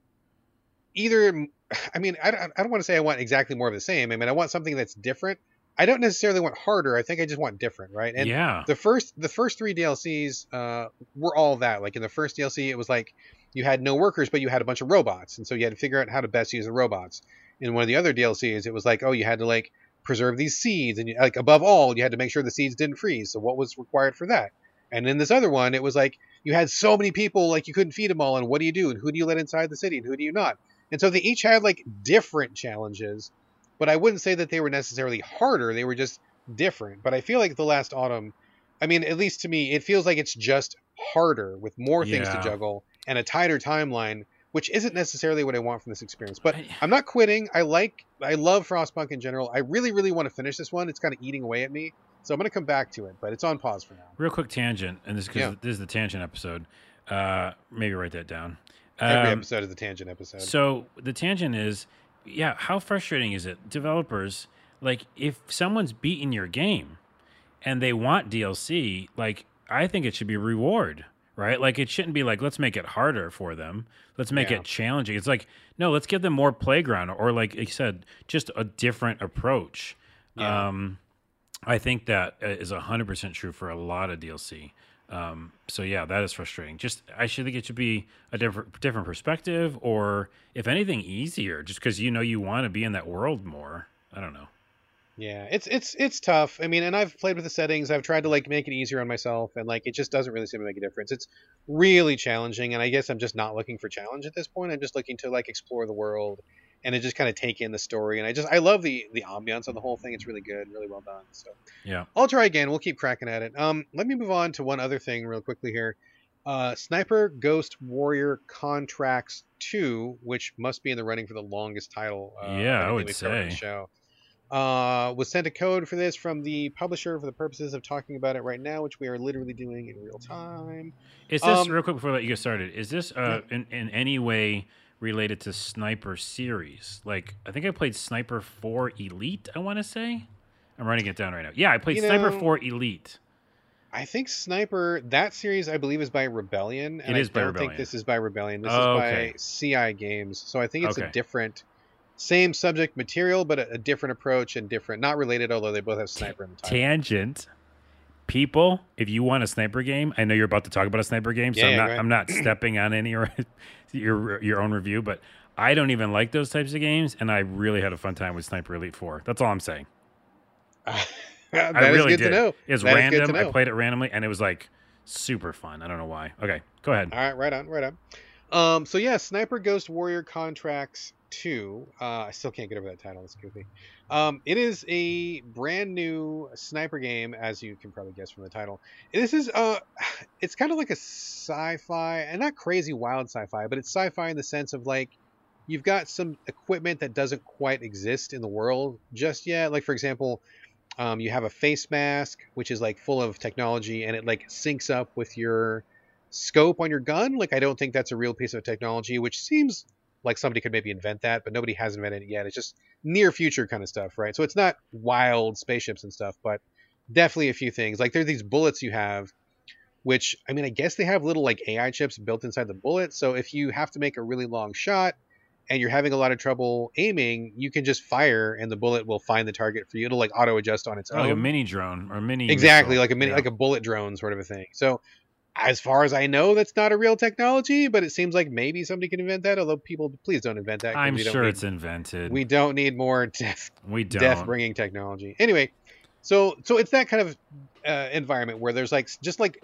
either. I mean, I don't, I don't want to say I want exactly more of the same. I mean, I want something that's different. I don't necessarily want harder. I think I just want different, right? And yeah. the first the first three DLCs uh, were all that. Like in the first DLC, it was like you had no workers, but you had a bunch of robots, and so you had to figure out how to best use the robots. In one of the other DLCs, it was like, oh, you had to like preserve these seeds, and you, like above all, you had to make sure the seeds didn't freeze. So what was required for that? And in this other one, it was like you had so many people, like you couldn't feed them all, and what do you do? And who do you let inside the city, and who do you not? And so they each had like different challenges, but I wouldn't say that they were necessarily harder. They were just different. But I feel like the last autumn, I mean, at least to me, it feels like it's just harder with more things Yeah. to juggle and a tighter timeline, which isn't necessarily what I want from this experience. But I'm not quitting. I like, I love Frostpunk in general. I really, really want to finish this one. It's kind of eating away at me, so I'm going to come back to it. But it's on pause for now. Real quick tangent, and this is because Yeah. this is the tangent episode. Uh, maybe write that down. Every Um, episode is a tangent episode. So the tangent is, yeah, how frustrating is it? Developers, like, if someone's beaten your game and they want DLC, like, I think it should be reward, right? Like, it shouldn't be like, let's make it harder for them. Let's make Yeah. it challenging. It's like, no, let's give them more playground or, like you said, just a different approach. Yeah. Um, I think that is uh, 100% true for a lot of DLC. Um, so yeah, that is frustrating. Just I should think it should be a different different perspective, or if anything, easier. Just because you know you want to be in that world more. I don't know. Yeah, it's it's it's tough. I mean, and I've played with the settings. I've tried to like make it easier on myself, and like it just doesn't really seem to make a difference. It's really challenging, and I guess I'm just not looking for challenge at this point. I'm just looking to like explore the world, and to just kind of take in the story. And I just I love the the ambiance of the whole thing. It's really good, really well done. So Yeah. I'll try again. We'll keep cracking at it. Um, let me move on to one other thing real quickly here. Uh, Sniper Ghost Warrior Contracts 2, which must be in the running for the longest title. Uh, Yeah, I would we've covered on the say. Show. Uh, was sent a code for this from the publisher for the purposes of talking about it right now, which we are literally doing in real time. Is this Um, real quick before I let you get started? Is this uh, in in any way related to Sniper series? Like I think I played Sniper Four Elite. I want to say. I'm writing it down right now. Yeah, I played You Sniper know, Four Elite. I think Sniper that series I believe is by Rebellion, and It is I by don't Rebellion. think this is by Rebellion. This Oh, is by okay. CI Games, so I think it's a different, same subject material, but a, a different approach and different, not related, although they both have Sniper in the title. Tangent. People, if you want a sniper game, I know you're about to talk about a sniper game, so Yeah, I'm not ahead. I'm not stepping on any or your your own review, but I don't even like those types of games, and I really had a fun time with Sniper Elite Four. That's all I'm saying. That I really good did. to know. It's That random. I played it randomly, and it was like super fun. I don't know why. Okay, go ahead. All right, right on, right on. Um, so yeah, Sniper Ghost Warrior Contracts Two. Uh, I still can't get over that title. It's goofy. Um, it is a brand new sniper game, as you can probably guess from the title. This is uh, it's kind of like a sci-fi, and not crazy wild sci-fi, but it's sci-fi in the sense of like you've got some equipment that doesn't quite exist in the world just yet. Like for example, um, you have a face mask which is like full of technology, and it like syncs up with your scope on your gun. Like I don't think that's a real piece of technology, which seems like somebody could maybe invent that, but nobody has invented it yet. It's just near future kind of stuff, right? So it's not wild spaceships and stuff, but definitely a few things. Like there's these bullets you have, which I mean, I guess they have little like AI chips built inside the bullet. So if you have to make a really long shot and you're having a lot of trouble aiming, you can just fire and the bullet will find the target for you. It'll like auto adjust on its Oh, like a mini drone or mini exactly missile. like a mini Yeah. like a bullet drone sort of a thing. So as far as I know, that's not a real technology, but it seems like maybe somebody can invent that. Although people, please don't invent that. I'm sure need- it's invented. we don't need more death we don't. death bringing technology. Anyway, so so it's that kind of uh, environment where there's like just like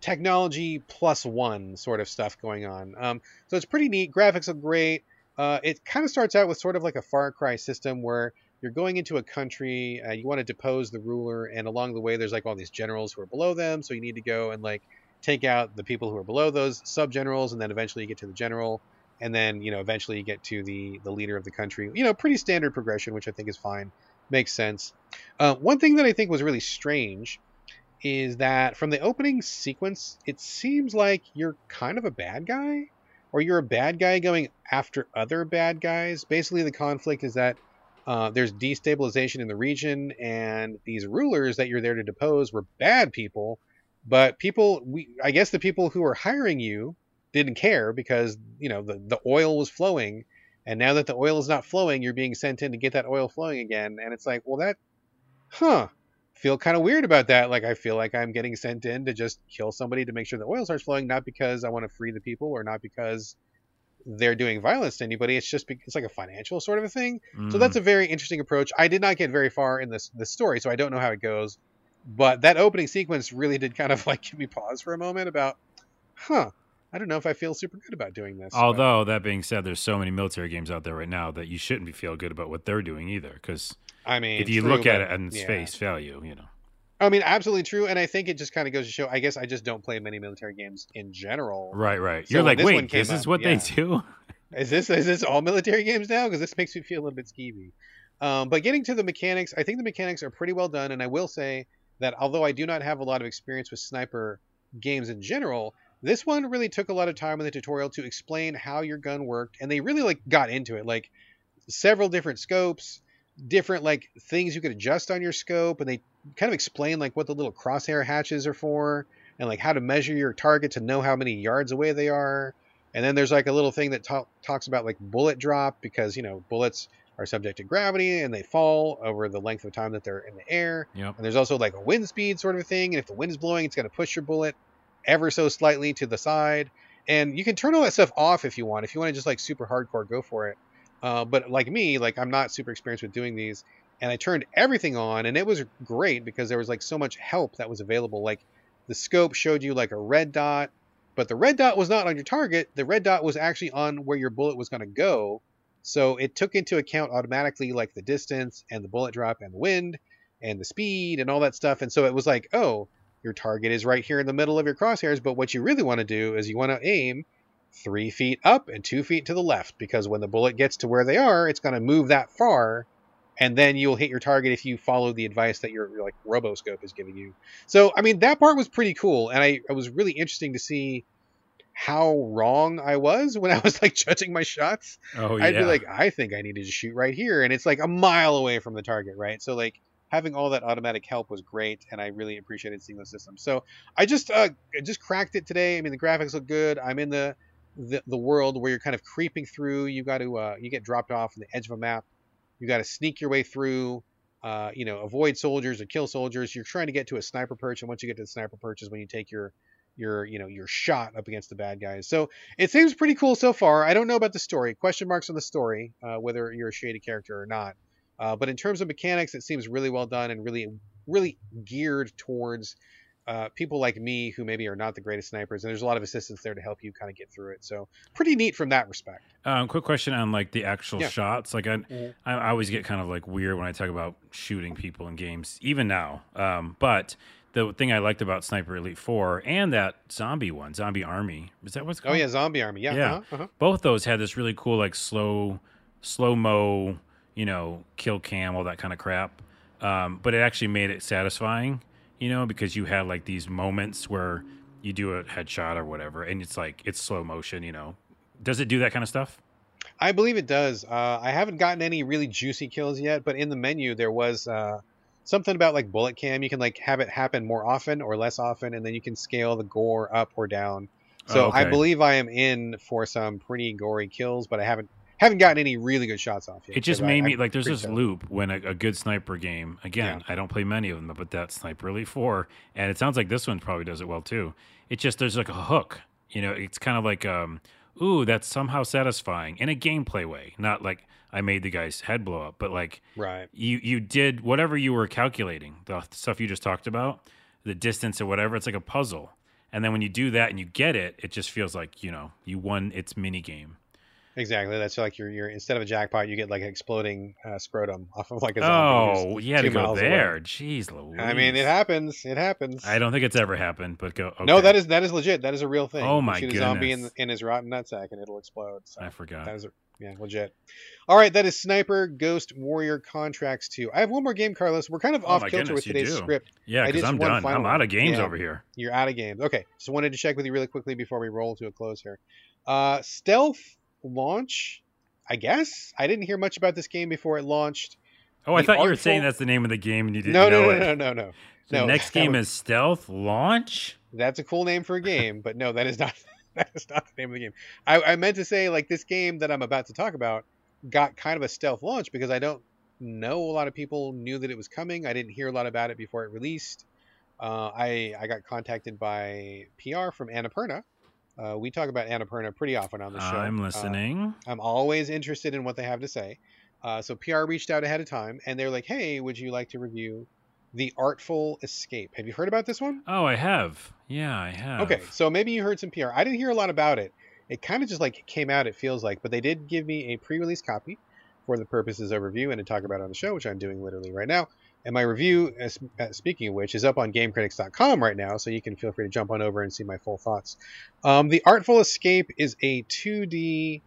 technology plus one sort of stuff going on. Um, so it's pretty neat. Graphics are great. Uh, it kind of starts out with sort of like a Far Cry system where you're going into a country, uh, you want to depose the ruler, and along the way there's like all these generals who are below them. So you need to go and like take out the people who are below those sub generals, and then eventually you get to the general, and then you know eventually you get to the the leader of the country. You know, pretty standard progression, which I think is fine, makes sense. Uh, one thing that I think was really strange is that from the opening sequence, it seems like you're kind of a bad guy, or you're a bad guy going after other bad guys. Basically, the conflict is that uh, there's destabilization in the region, and these rulers that you're there to depose were bad people. But people, we, I guess the people who were hiring you didn't care because you know the the oil was flowing, and now that the oil is not flowing, you're being sent in to get that oil flowing again. And it's like, well, that, huh, feel kind of weird about that. Like I feel like I'm getting sent in to just kill somebody to make sure the oil starts flowing, not because I want to free the people or not because they're doing violence to anybody. It's just it's like a financial sort of a thing. Mm. So that's a very interesting approach. I did not get very far in this this story, so I don't know how it goes. But that opening sequence really did kind of like give me pause for a moment about, huh. I don't know if I feel super good about doing this. Although but. that being said, there's so many military games out there right now that you shouldn't be feel good about what they're doing either. Because I mean, if you true, look at it in its yeah. face value, you know. I mean, absolutely true, and I think it just kind of goes to show. I guess I just don't play many military games in general. Right, right. So You're like, wait, is this is what yeah. they do. is this is this all military games now? Because this makes me feel a little bit skeevy. Um, but getting to the mechanics, I think the mechanics are pretty well done, and I will say that although I do not have a lot of experience with sniper games in general, this one really took a lot of time in the tutorial to explain how your gun worked, and they really like got into it, like several different scopes, different like things you could adjust on your scope, and they kind of explain like what the little crosshair hatches are for, and like how to measure your target to know how many yards away they are. And then there's like a little thing that talk, talks about like bullet drop because you know bullets are subject to gravity and they fall over the length of time that they're in the air. Yep. And there's also like a wind speed sort of thing, and if the wind's blowing, it's going to push your bullet ever so slightly to the side. And you can turn all that stuff off if you want. If you want to just like super hardcore, go for it. Uh, but like me, like I'm not super experienced with doing these, and I turned everything on, and it was great because there was like so much help that was available. Like the scope showed you like a red dot, but the red dot was not on your target. The red dot was actually on where your bullet was going to go. So it took into account automatically like the distance and the bullet drop and the wind and the speed and all that stuff. And so it was like, oh, your target is right here in the middle of your crosshairs, but what you really want to do is you want to aim three feet up and two feet to the left because when the bullet gets to where they are, it's going to move that far, and then you'll hit your target if you follow the advice that your, your like roboscope is giving you. So I mean that part was pretty cool, and I it was really interesting to see how wrong I was when I was like judging my shots. Oh yeah. I'd be like, I think I needed to shoot right here, and it's like a mile away from the target, right? So like having all that automatic help was great, and I really appreciated seeing those systems. So I just uh, just cracked it today. I mean, the graphics look good. I'm in the the, the world where you're kind of creeping through. You got to uh, you get dropped off on the edge of a map. You got to sneak your way through. Uh, you know, avoid soldiers or kill soldiers. You're trying to get to a sniper perch, and once you get to the sniper perch is when you take your your you know your shot up against the bad guys. So it seems pretty cool so far. I don't know about the story. Question marks on the story, uh, whether you're a shady character or not. Uh, but in terms of mechanics, it seems really well done and really, really geared towards uh, people like me who maybe are not the greatest snipers. And there's a lot of assistance there to help you kind of get through it. So pretty neat from that respect. Um, quick question on like the actual yeah. shots. Like I, mm-hmm. I, I, always get kind of like weird when I talk about shooting people in games, even now. Um, but the thing I liked about Sniper Elite Four and that zombie one, Zombie Army, is that what's oh, called? Oh yeah, Zombie Army. Yeah, yeah. Uh-huh, uh-huh. Both those had this really cool like slow, slow mo you know, kill cam, all that kind of crap. Um, but it actually made it satisfying, you know, because you had like these moments where you do a headshot or whatever, and it's like it's slow motion, you know. Does it do that kind of stuff? I believe it does. Uh, I haven't gotten any really juicy kills yet, but in the menu there was uh, something about like bullet cam. You can like have it happen more often or less often, and then you can scale the gore up or down. So oh, okay. I believe I am in for some pretty gory kills, but I haven't haven't gotten any really good shots off yet. It just made I, me like there's this loop when a, a, good sniper game. Again, yeah. I don't play many of them, but that Sniper Elite Four, and it sounds like this one probably does it well too. It just there's like a hook. You know, it's kind of like um, ooh, that's somehow satisfying in a gameplay way, not like I made the guy's head blow up, but like right, you you did whatever you were calculating, the stuff you just talked about, the distance or whatever. It's like a puzzle. And then when you do that and you get it, it just feels like you know you won its mini game. Exactly. That's like you're, you're instead of a jackpot, you get like an exploding uh, scrotum off of like a zombie. Oh, yeah, to go there. Away. Jeez, Louise. I mean, it happens. It happens. I don't think it's ever happened, but go. Okay. No, that is that is legit. That is a real thing. Oh my shoot goodness. a zombie in, in his rotten nutsack and it'll explode. So I forgot. That is a, Yeah, legit. All right, that is Sniper Ghost Warrior Contracts 2. I have one more game, Carlos. We're kind of Oh off kilter goodness, with today's do. script. Yeah, because I'm done. I'm out of games Yeah. over here. You're out of games. Okay, just wanted to check with you really quickly before we roll to a close here. Uh, stealth launch, I guess. I didn't hear much about this game before it launched. Oh, I The thought you were saying that's the name of the game and you didn't No, know no, it. no, no, no, no. The No, next game was- is Stealth Launch. That's a cool name for a game, but no, that is not that is not the name of the game. I, I meant to say like this game that I'm about to talk about got kind of a stealth launch because I don't know a lot of people knew that it was coming. I didn't hear a lot about it before it released. Uh, I I got contacted by PR from Annapurna. Uh, we talk about Annapurna pretty often on the show. I'm Uh, listening. I'm always interested in what they have to say. Uh, so PR reached out ahead of time and they're like, "Hey, would you like to review The Artful Escape?" Have you heard about this one? oh, I have. Yeah, I have. Okay, so maybe you heard some PR. I didn't hear a lot about it. It kind of just like came out. It feels like, but they did give me a pre-release copy for the purposes of review and to talk about it on the show, which I'm doing literally right now. And my review, uh, speaking of which, is up on GameCritics.com right now, so you can feel free to jump on over and see my full thoughts. Um, the Artful Escape is a 2D.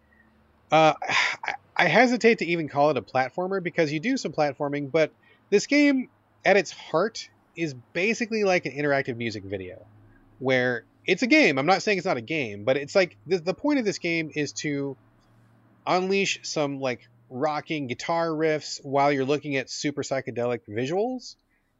Uh, I hesitate to even call it a platformer because you do some platforming, but this game, at its heart, is basically like an interactive music video where it's a game. I'm not saying it's not a game, but it's like the, the point of this game is to unleash some like rocking guitar riffs while you're looking at super psychedelic visuals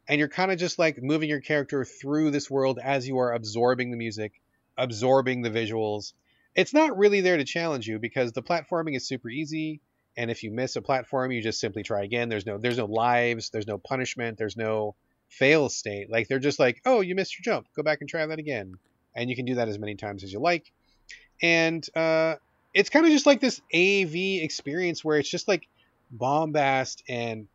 and you're kind of just like moving your character through this world as you are absorbing the music, absorbing the visuals. It's not really there to challenge you because the platforming is super easy and if you miss a platform, you just simply try again. There's no there's no lives, there's no punishment, there's no fail state. Like they're just like, "Oh, you missed your jump. Go back and try that again." And you can do that as many times as you like. And uh it's kind of just like this AV experience where it's just like bombast and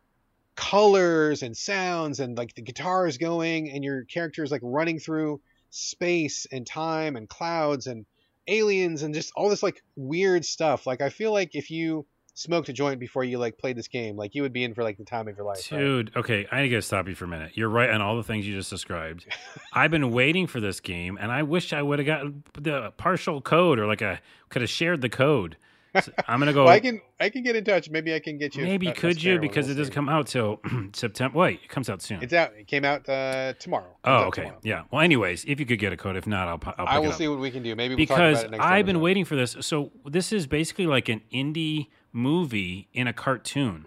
colors and sounds and like the guitar is going and your character is like running through space and time and clouds and aliens and just all this like weird stuff. Like I feel like if you smoked a joint before you like played this game, like you would be in for like the time of your life. right? Dude, okay, I gotta stop you for a minute. You're right on all the things you just described. I've been waiting for this game, and I wish I would have gotten the partial code or like a could have shared the code. So I'm gonna go. Well, I can I can get in touch. Maybe I can get you. maybe a- a could spare you because We'll it doesn't come out till September. Wait, it comes out soon. It's out. It came out uh, tomorrow. Oh, out okay, tomorrow. yeah. Well, anyways, if you could get a code, if not, I'll, I'll I will see what we can do. Maybe we'll talk because about it next I've been waiting for this. So this is basically like an indie movie in a cartoon,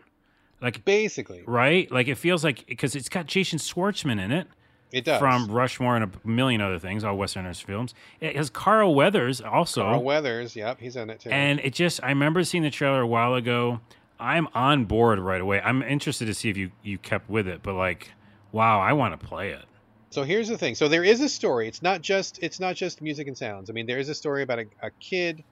like Basically, right? Like it feels like because it's got Jason Schwartzman in it. it does. from Rushmore and a million other things, all Wes Anderson films. It has Carl Weathers also, Carl Weathers. Yep, he's in it too. and it just I remember seeing the trailer a while ago. I'm on board right away. I'm interested to see if you you kept with it, but like, wow, I want to play it. So here's the thing. So there is a story. It's not just it's not just music and sounds. I mean, there is a story about a, a kid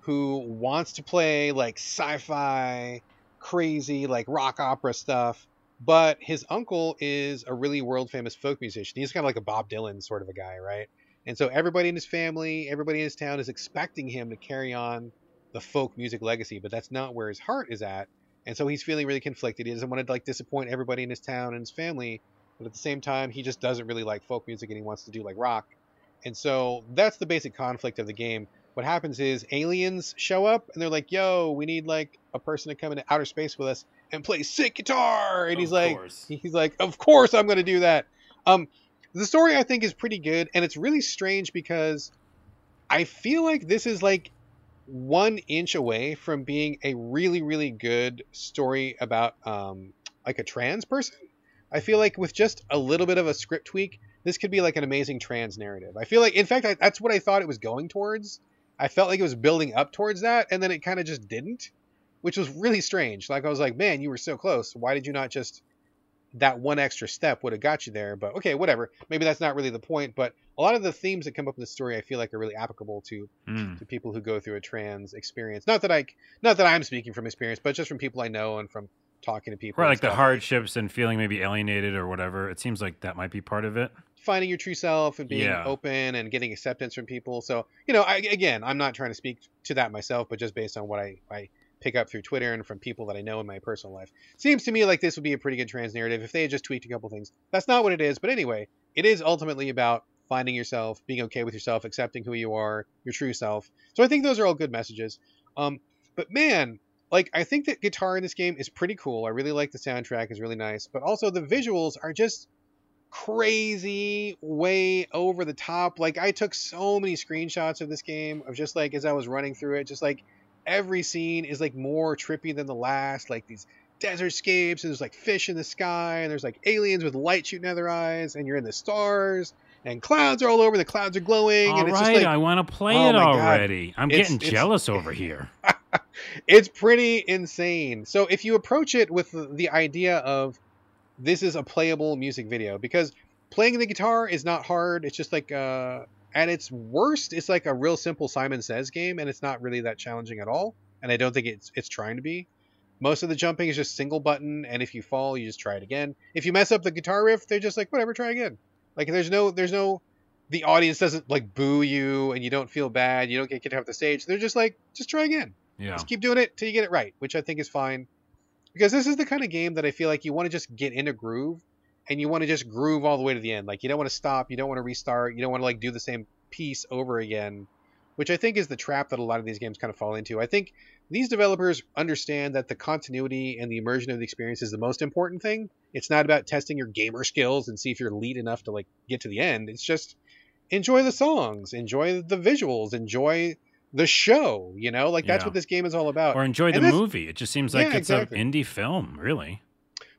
who wants to play like sci-fi, crazy like rock opera stuff, but his uncle is a really world famous folk musician. He's kind of like a Bob Dylan sort of a guy, right? And so everybody in his family, everybody in his town is expecting him to carry on the folk music legacy, but that's not where his heart is at. And so he's feeling really conflicted. He doesn't want to like disappoint everybody in his town and his family, but at the same time he just doesn't really like folk music and he wants to do like rock and so that's the basic conflict of the game what happens is aliens show up and they're like yo we need like a person to come into outer space with us and play sick guitar and he's Of like course. he's like of course i'm going to do that um the story i think is pretty good and it's really strange because i feel like this is like one inch away from being a really really good story about um like a trans person I feel like with just a little bit of a script tweak, this could be like an amazing trans narrative. I feel like, in fact, I, that's what I thought it was going towards. I felt like it was building up towards that, and then it kind of just didn't, which was really strange. Like I was like, man, you were so close. Why did you not just that one extra step would have got you there? But okay, whatever. Maybe that's not really the point. But a lot of the themes that come up in the story, I feel like are really applicable to Mm. to people who go through a trans experience. Not that I, not that I'm speaking from experience, but just from people I know and from talking to people. Right, like the hardships and feeling maybe alienated or whatever. It seems like that might be part of it. finding your true self and being Yeah. open and getting acceptance from people. So, you know, I, again, I'm not trying to speak to that myself, but just based on what I, I pick up through Twitter and from people that I know in my personal life. Seems to me like this would be a pretty good trans narrative if they had just tweaked a couple things. That's not what it is, but anyway, it is ultimately about finding yourself, being okay with yourself, accepting who you are, your true self. So I think those are all good messages. Um, But man, like I think that guitar in this game is pretty cool. I really like the soundtrack; is really nice. But also the visuals are just crazy, way over the top. Like I took so many screenshots of this game of just like as I was running through it, just like every scene is like more trippy than the last. Like these desert scapes, and there's like fish in the sky, and there's like aliens with light shooting out of their eyes, and you're in the stars, and clouds are all over. The clouds are glowing, All and it's right, just like I want to play Oh it my God. already. I'm It's- getting it's- jealous over here. it's pretty insane. So if you approach it with the- idea of this is a playable music video, because playing the guitar is not hard. It's just like uh, at its worst, it's like a real simple Simon Says game, and it's not really that challenging at all. And I don't think it's it's trying to be. Most of the jumping is just single button, and if you fall, you just try it again. If you mess up the guitar riff, they're just like whatever, try again. Like there's no there's no the audience doesn't like boo you, and you don't feel bad. You don't get kicked off the stage. They're just like just try again. Yeah. Just keep doing it till you get it right, which I think is fine. Because this is the kind of game that I feel like you want to just get in a groove and you want to just groove all the way to the end. Like you don't want to stop, you don't want to restart, you don't want to like do the same piece over again, which I think is the trap that a lot of these games kind of fall into. I think these developers understand that the continuity and the immersion of the experience is the most important thing. It's not about testing your gamer skills and see if you're elite enough to like get to the end. It's just enjoy the songs, enjoy the visuals, enjoy the show, you know? Like that's Yeah. what this game is all about. Or enjoy the And movie. It just seems like Yeah, it's exactly. an indie film, really.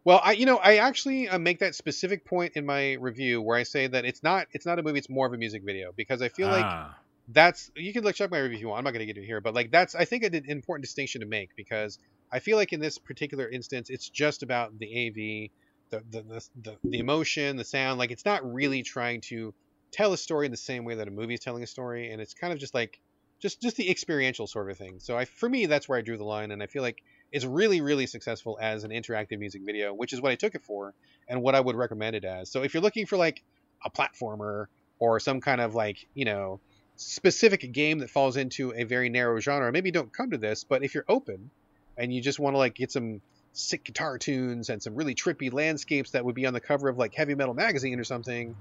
Well, I you know I actually uh, make that specific point in my review where I say that it's not it's not a movie, it's more of a music video because I feel like ah, that's you can look check my review if you want. I'm not going to get it here, but like that's I think an important distinction to make because I feel like in this particular instance it's just about the AV, the the the, the, the emotion, the sound. Like it's not really trying to tell a story in the same way that a movie is telling a story, and it's kind of just like just just the experiential sort of thing. So I for me that's where I drew the line, and I feel like it's really really successful as an interactive music video, which is what I took it for and what I would recommend it as. So if you're looking for like a platformer or some kind of like you know specific game that falls into a very narrow genre, maybe don't come to this. But if you're open and you just want to like get some sick guitar tunes and some really trippy landscapes that would be on the cover of like Heavy Metal magazine or something,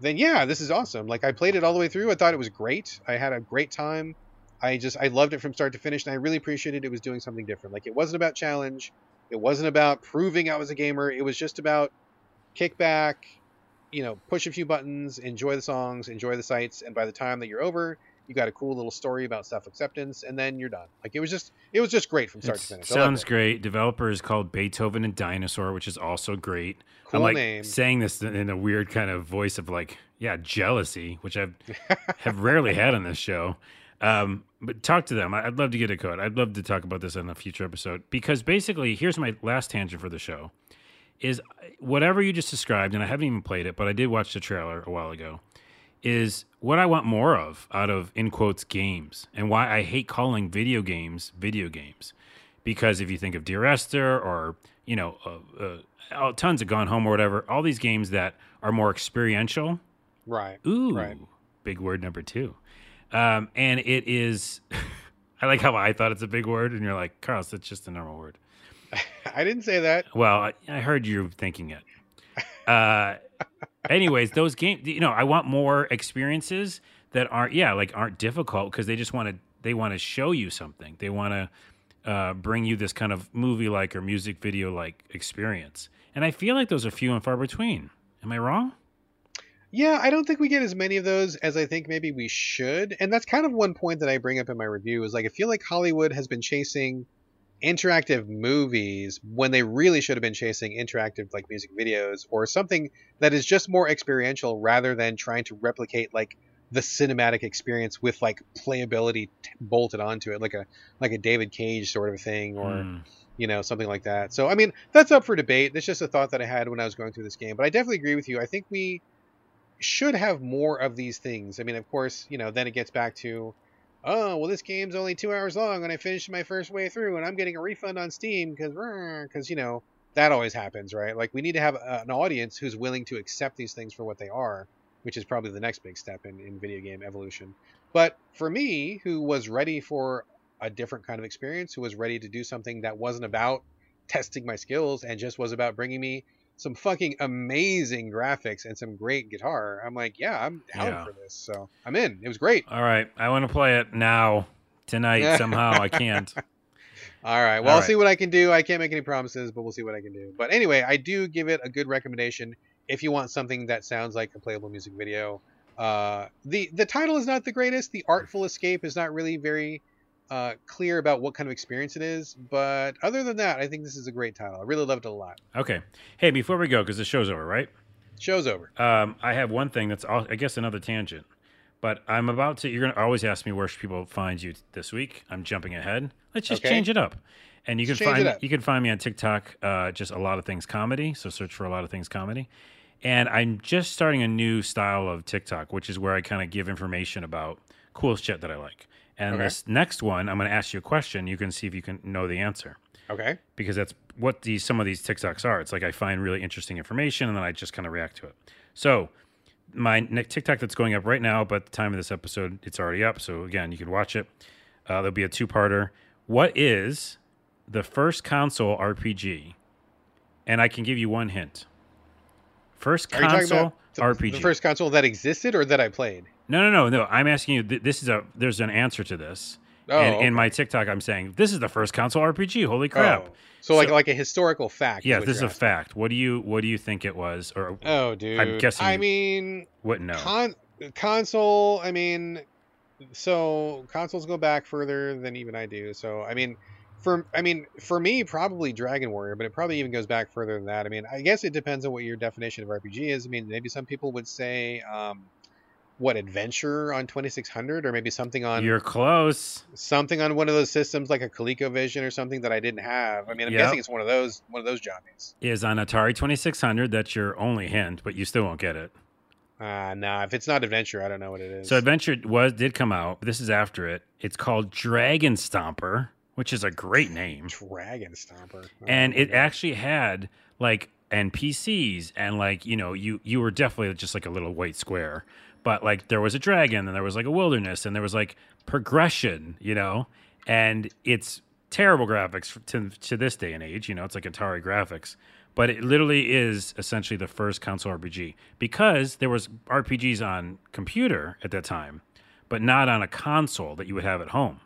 then yeah, this is awesome. Like I played it all the way through. I thought it was great. I had a great time. I just I loved it from start to finish, and I really appreciated it was doing something different. Like it wasn't about challenge. It wasn't about proving I was a gamer. It was just about kick back, you know, push a few buttons, enjoy the songs, enjoy the sights, and by the time that you're over, you got a cool little story about self acceptance, and then you're done. Like it was just it was just great from start it to finish. Sounds great. Developer is called Beethoven and Dinosaur, which is also great. Cool I'm like name. saying this in a weird kind of voice of like, yeah, jealousy, which I've have rarely had on this show. Um, but talk to them. I'd love to get a code. I'd love to talk about this in a future episode because basically, here's my last tangent for the show: is whatever you just described, and I haven't even played it, but I did watch the trailer a while ago. Is what I want more of out of in quotes games, and why I hate calling video games video games, because if you think of Dear Esther or you know uh, uh, tons of Gone Home or whatever, all these games that are more experiential, Right. Ooh, Right. big word number two. Um, and it is, I like how I thought it's a big word, and you're like, Carlos, it's just a normal word. I didn't say that. Well, I, I heard you thinking it. Uh, anyways, those games, you know, I want more experiences that aren't, yeah, like aren't difficult because they just want to, they want to show you something. They want to uh, bring you this kind of movie like or music video like experience. And I feel like those are few and far between. Am I wrong? Yeah, I don't think we get as many of those as I think maybe we should. And that's kind of one point that I bring up in my review is like I feel like Hollywood has been chasing interactive movies when they really should have been chasing interactive like music videos or something that is just more experiential rather than trying to replicate like the cinematic experience with like playability t- bolted onto it like a like a David Cage sort of thing or Hmm. you know something like that so i mean that's up for debate that's just a thought that i had when i was going through this game but i definitely agree with you i think we should have more of these things. I mean of course you know then it gets back to oh well this game's only two hours long and i finished my first way through and i'm getting a refund on steam because because you know that always happens right? Like we need to have a, an audience who's willing to accept these things for what they are which is probably the next big step in, in video game evolution. But for me who was ready for a different kind of experience who was ready to do something that wasn't about testing my skills and just was about bringing me some fucking amazing graphics and some great guitar. I'm like, yeah, I'm down Yeah. for this. So I'm in. It was great. All right, I want to play it now tonight somehow. I can't. All right. Well, All I'll right. see what I can do. I can't make any promises, but we'll see what I can do. But anyway, I do give it a good recommendation if you want something that sounds like a playable music video. Uh, the the title is not the greatest. The Artful Escape is not really very uh, clear about what kind of experience it is. But other than that, I think this is a great title. I really loved it a lot. Okay. Hey, before we go, because the show's over, right? Show's over. Um, I have one thing that's, all, I guess, another tangent. But I'm about to. You're gonna always ask me where should people find you this week. I'm jumping ahead. Let's just Okay. change it up. And you can Let's find you can find me on TikTok. Uh, just a lot of things comedy. So search for a lot of things comedy. And I'm just starting a new style of TikTok, which is where I kind of give information about cool shit that I like. And Okay. this next one, I'm going to ask you a question. You can see if you can know the answer Okay. because that's what these some of these TikToks are. It's like I find really interesting information and then I just kind of react to it. So my TikTok that's going up right now, but at the time of this episode, it's already up. So again, you can watch it. Uh, there'll be a two-parter. What is the first console RPG? And I can give you one hint. First console the, RPG. the first console that existed or that I played? no, no, no, no. I'm asking you. Th- this is a. There's an answer to this. Oh, and okay. in my TikTok, I'm saying this is the first console RPG. Holy crap! Oh. So like So- like a historical fact. Yeah, what this is a asking. fact. What do you what do you think it was, or Oh, dude. I'm guessing I mean, what? No, Con- console, I mean, so consoles go back further than even I do. So I mean, for I mean, for me, probably Dragon Warrior, but it probably even goes back further than that. I mean, I guess it depends on what your definition of RPG is. I mean, maybe some people would say, um, what adventure on 2600, or maybe something on you're close. something on one of those systems like a ColecoVision or something that I didn't have. I mean, I'm Yep. guessing it's one of those one of those jobbies. Is on Atari 2600. That's your only hint, but you still won't get it. Uh, nah, if it's not adventure, I don't know what it is. So Adventure was did come out. This is after it. It's called Dragon Stomper, which is a great name. Dragon Stomper. Oh, and it God. actually had like NPCs and like you know you you were definitely just like a little white square, but like there was a dragon and there was like a wilderness and there was like progression, you know, and it's terrible graphics to to this day and age. You know, it's like Atari graphics, but it literally is essentially the first console RPG because there was RPGs on computer at that time, but not on a console that you would have at home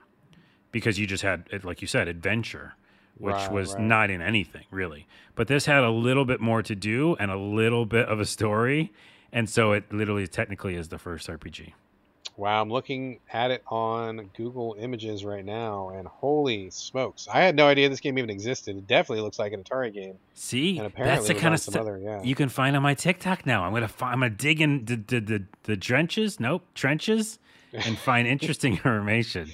because you just had like you said adventure which Right, was right. not in anything really but this had a little bit more to do and a little bit of a story and so it literally technically is the first rpg Wow, I'm looking at it on Google Images right now, and holy smokes! I had no idea this game even existed. It definitely looks like an Atari game, see and apparently that's the kind of stuff. Yeah, you can find on my tiktok now i'm gonna find, i'm gonna dig in the, the, the, the trenches nope trenches and find interesting information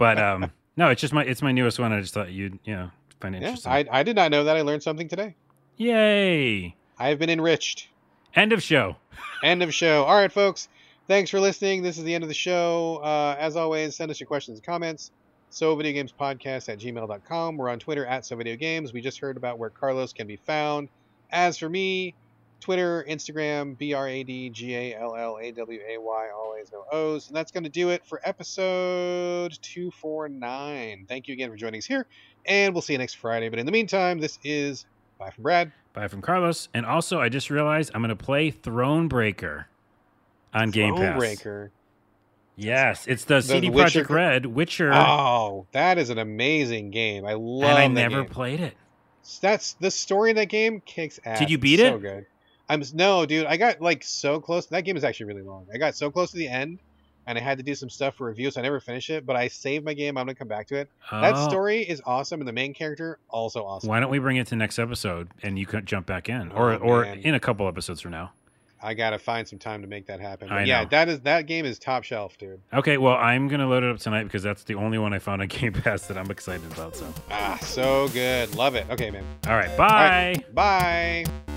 but um no it's just my it's my newest one i just thought you'd you know find it yeah. interesting I, I did not know that. I learned something today. yay I have been enriched. end of show End of show. All right, folks. Thanks for listening. This is the end of the show. Uh, as always, send us your questions and comments. So video games podcast at gmail.com. We're on Twitter at so video games. We just heard about where Carlos can be found. As for me, Twitter, Instagram, B R A D G A L L A W A Y, always no O's. And that's going to do it for episode 249. Thank you again for joining us here, and we'll see you next Friday. But in the meantime, this is Bye from Brad. Bye from Carlos. And also, I just realized I'm going to play Thronebreaker on Game Pass. Thronebreaker. Yes, it's the, CD Witcher- Projekt Red Witcher, Oh, that is an amazing game. I love it. and I never game. played it. That's the story in that game kicks ass. Did you beat so it? good. I'm no, dude. I got like so close. That game is actually really long. I got so close to the end, and I had to do some stuff for review, so I never finished it. But I saved my game. I'm gonna come back to it. That Oh, story is awesome, and the main character also awesome. Why don't we bring it to next episode and you can jump back in, or Oh, or in a couple episodes from now? I gotta find some time to make that happen. But I yeah, know. that is that game is top shelf, dude. Okay, well I'm gonna load it up tonight because that's the only one I found on Game Pass that I'm excited about. So, Ah, so good. Love it. Okay, man. all right, bye. Bye.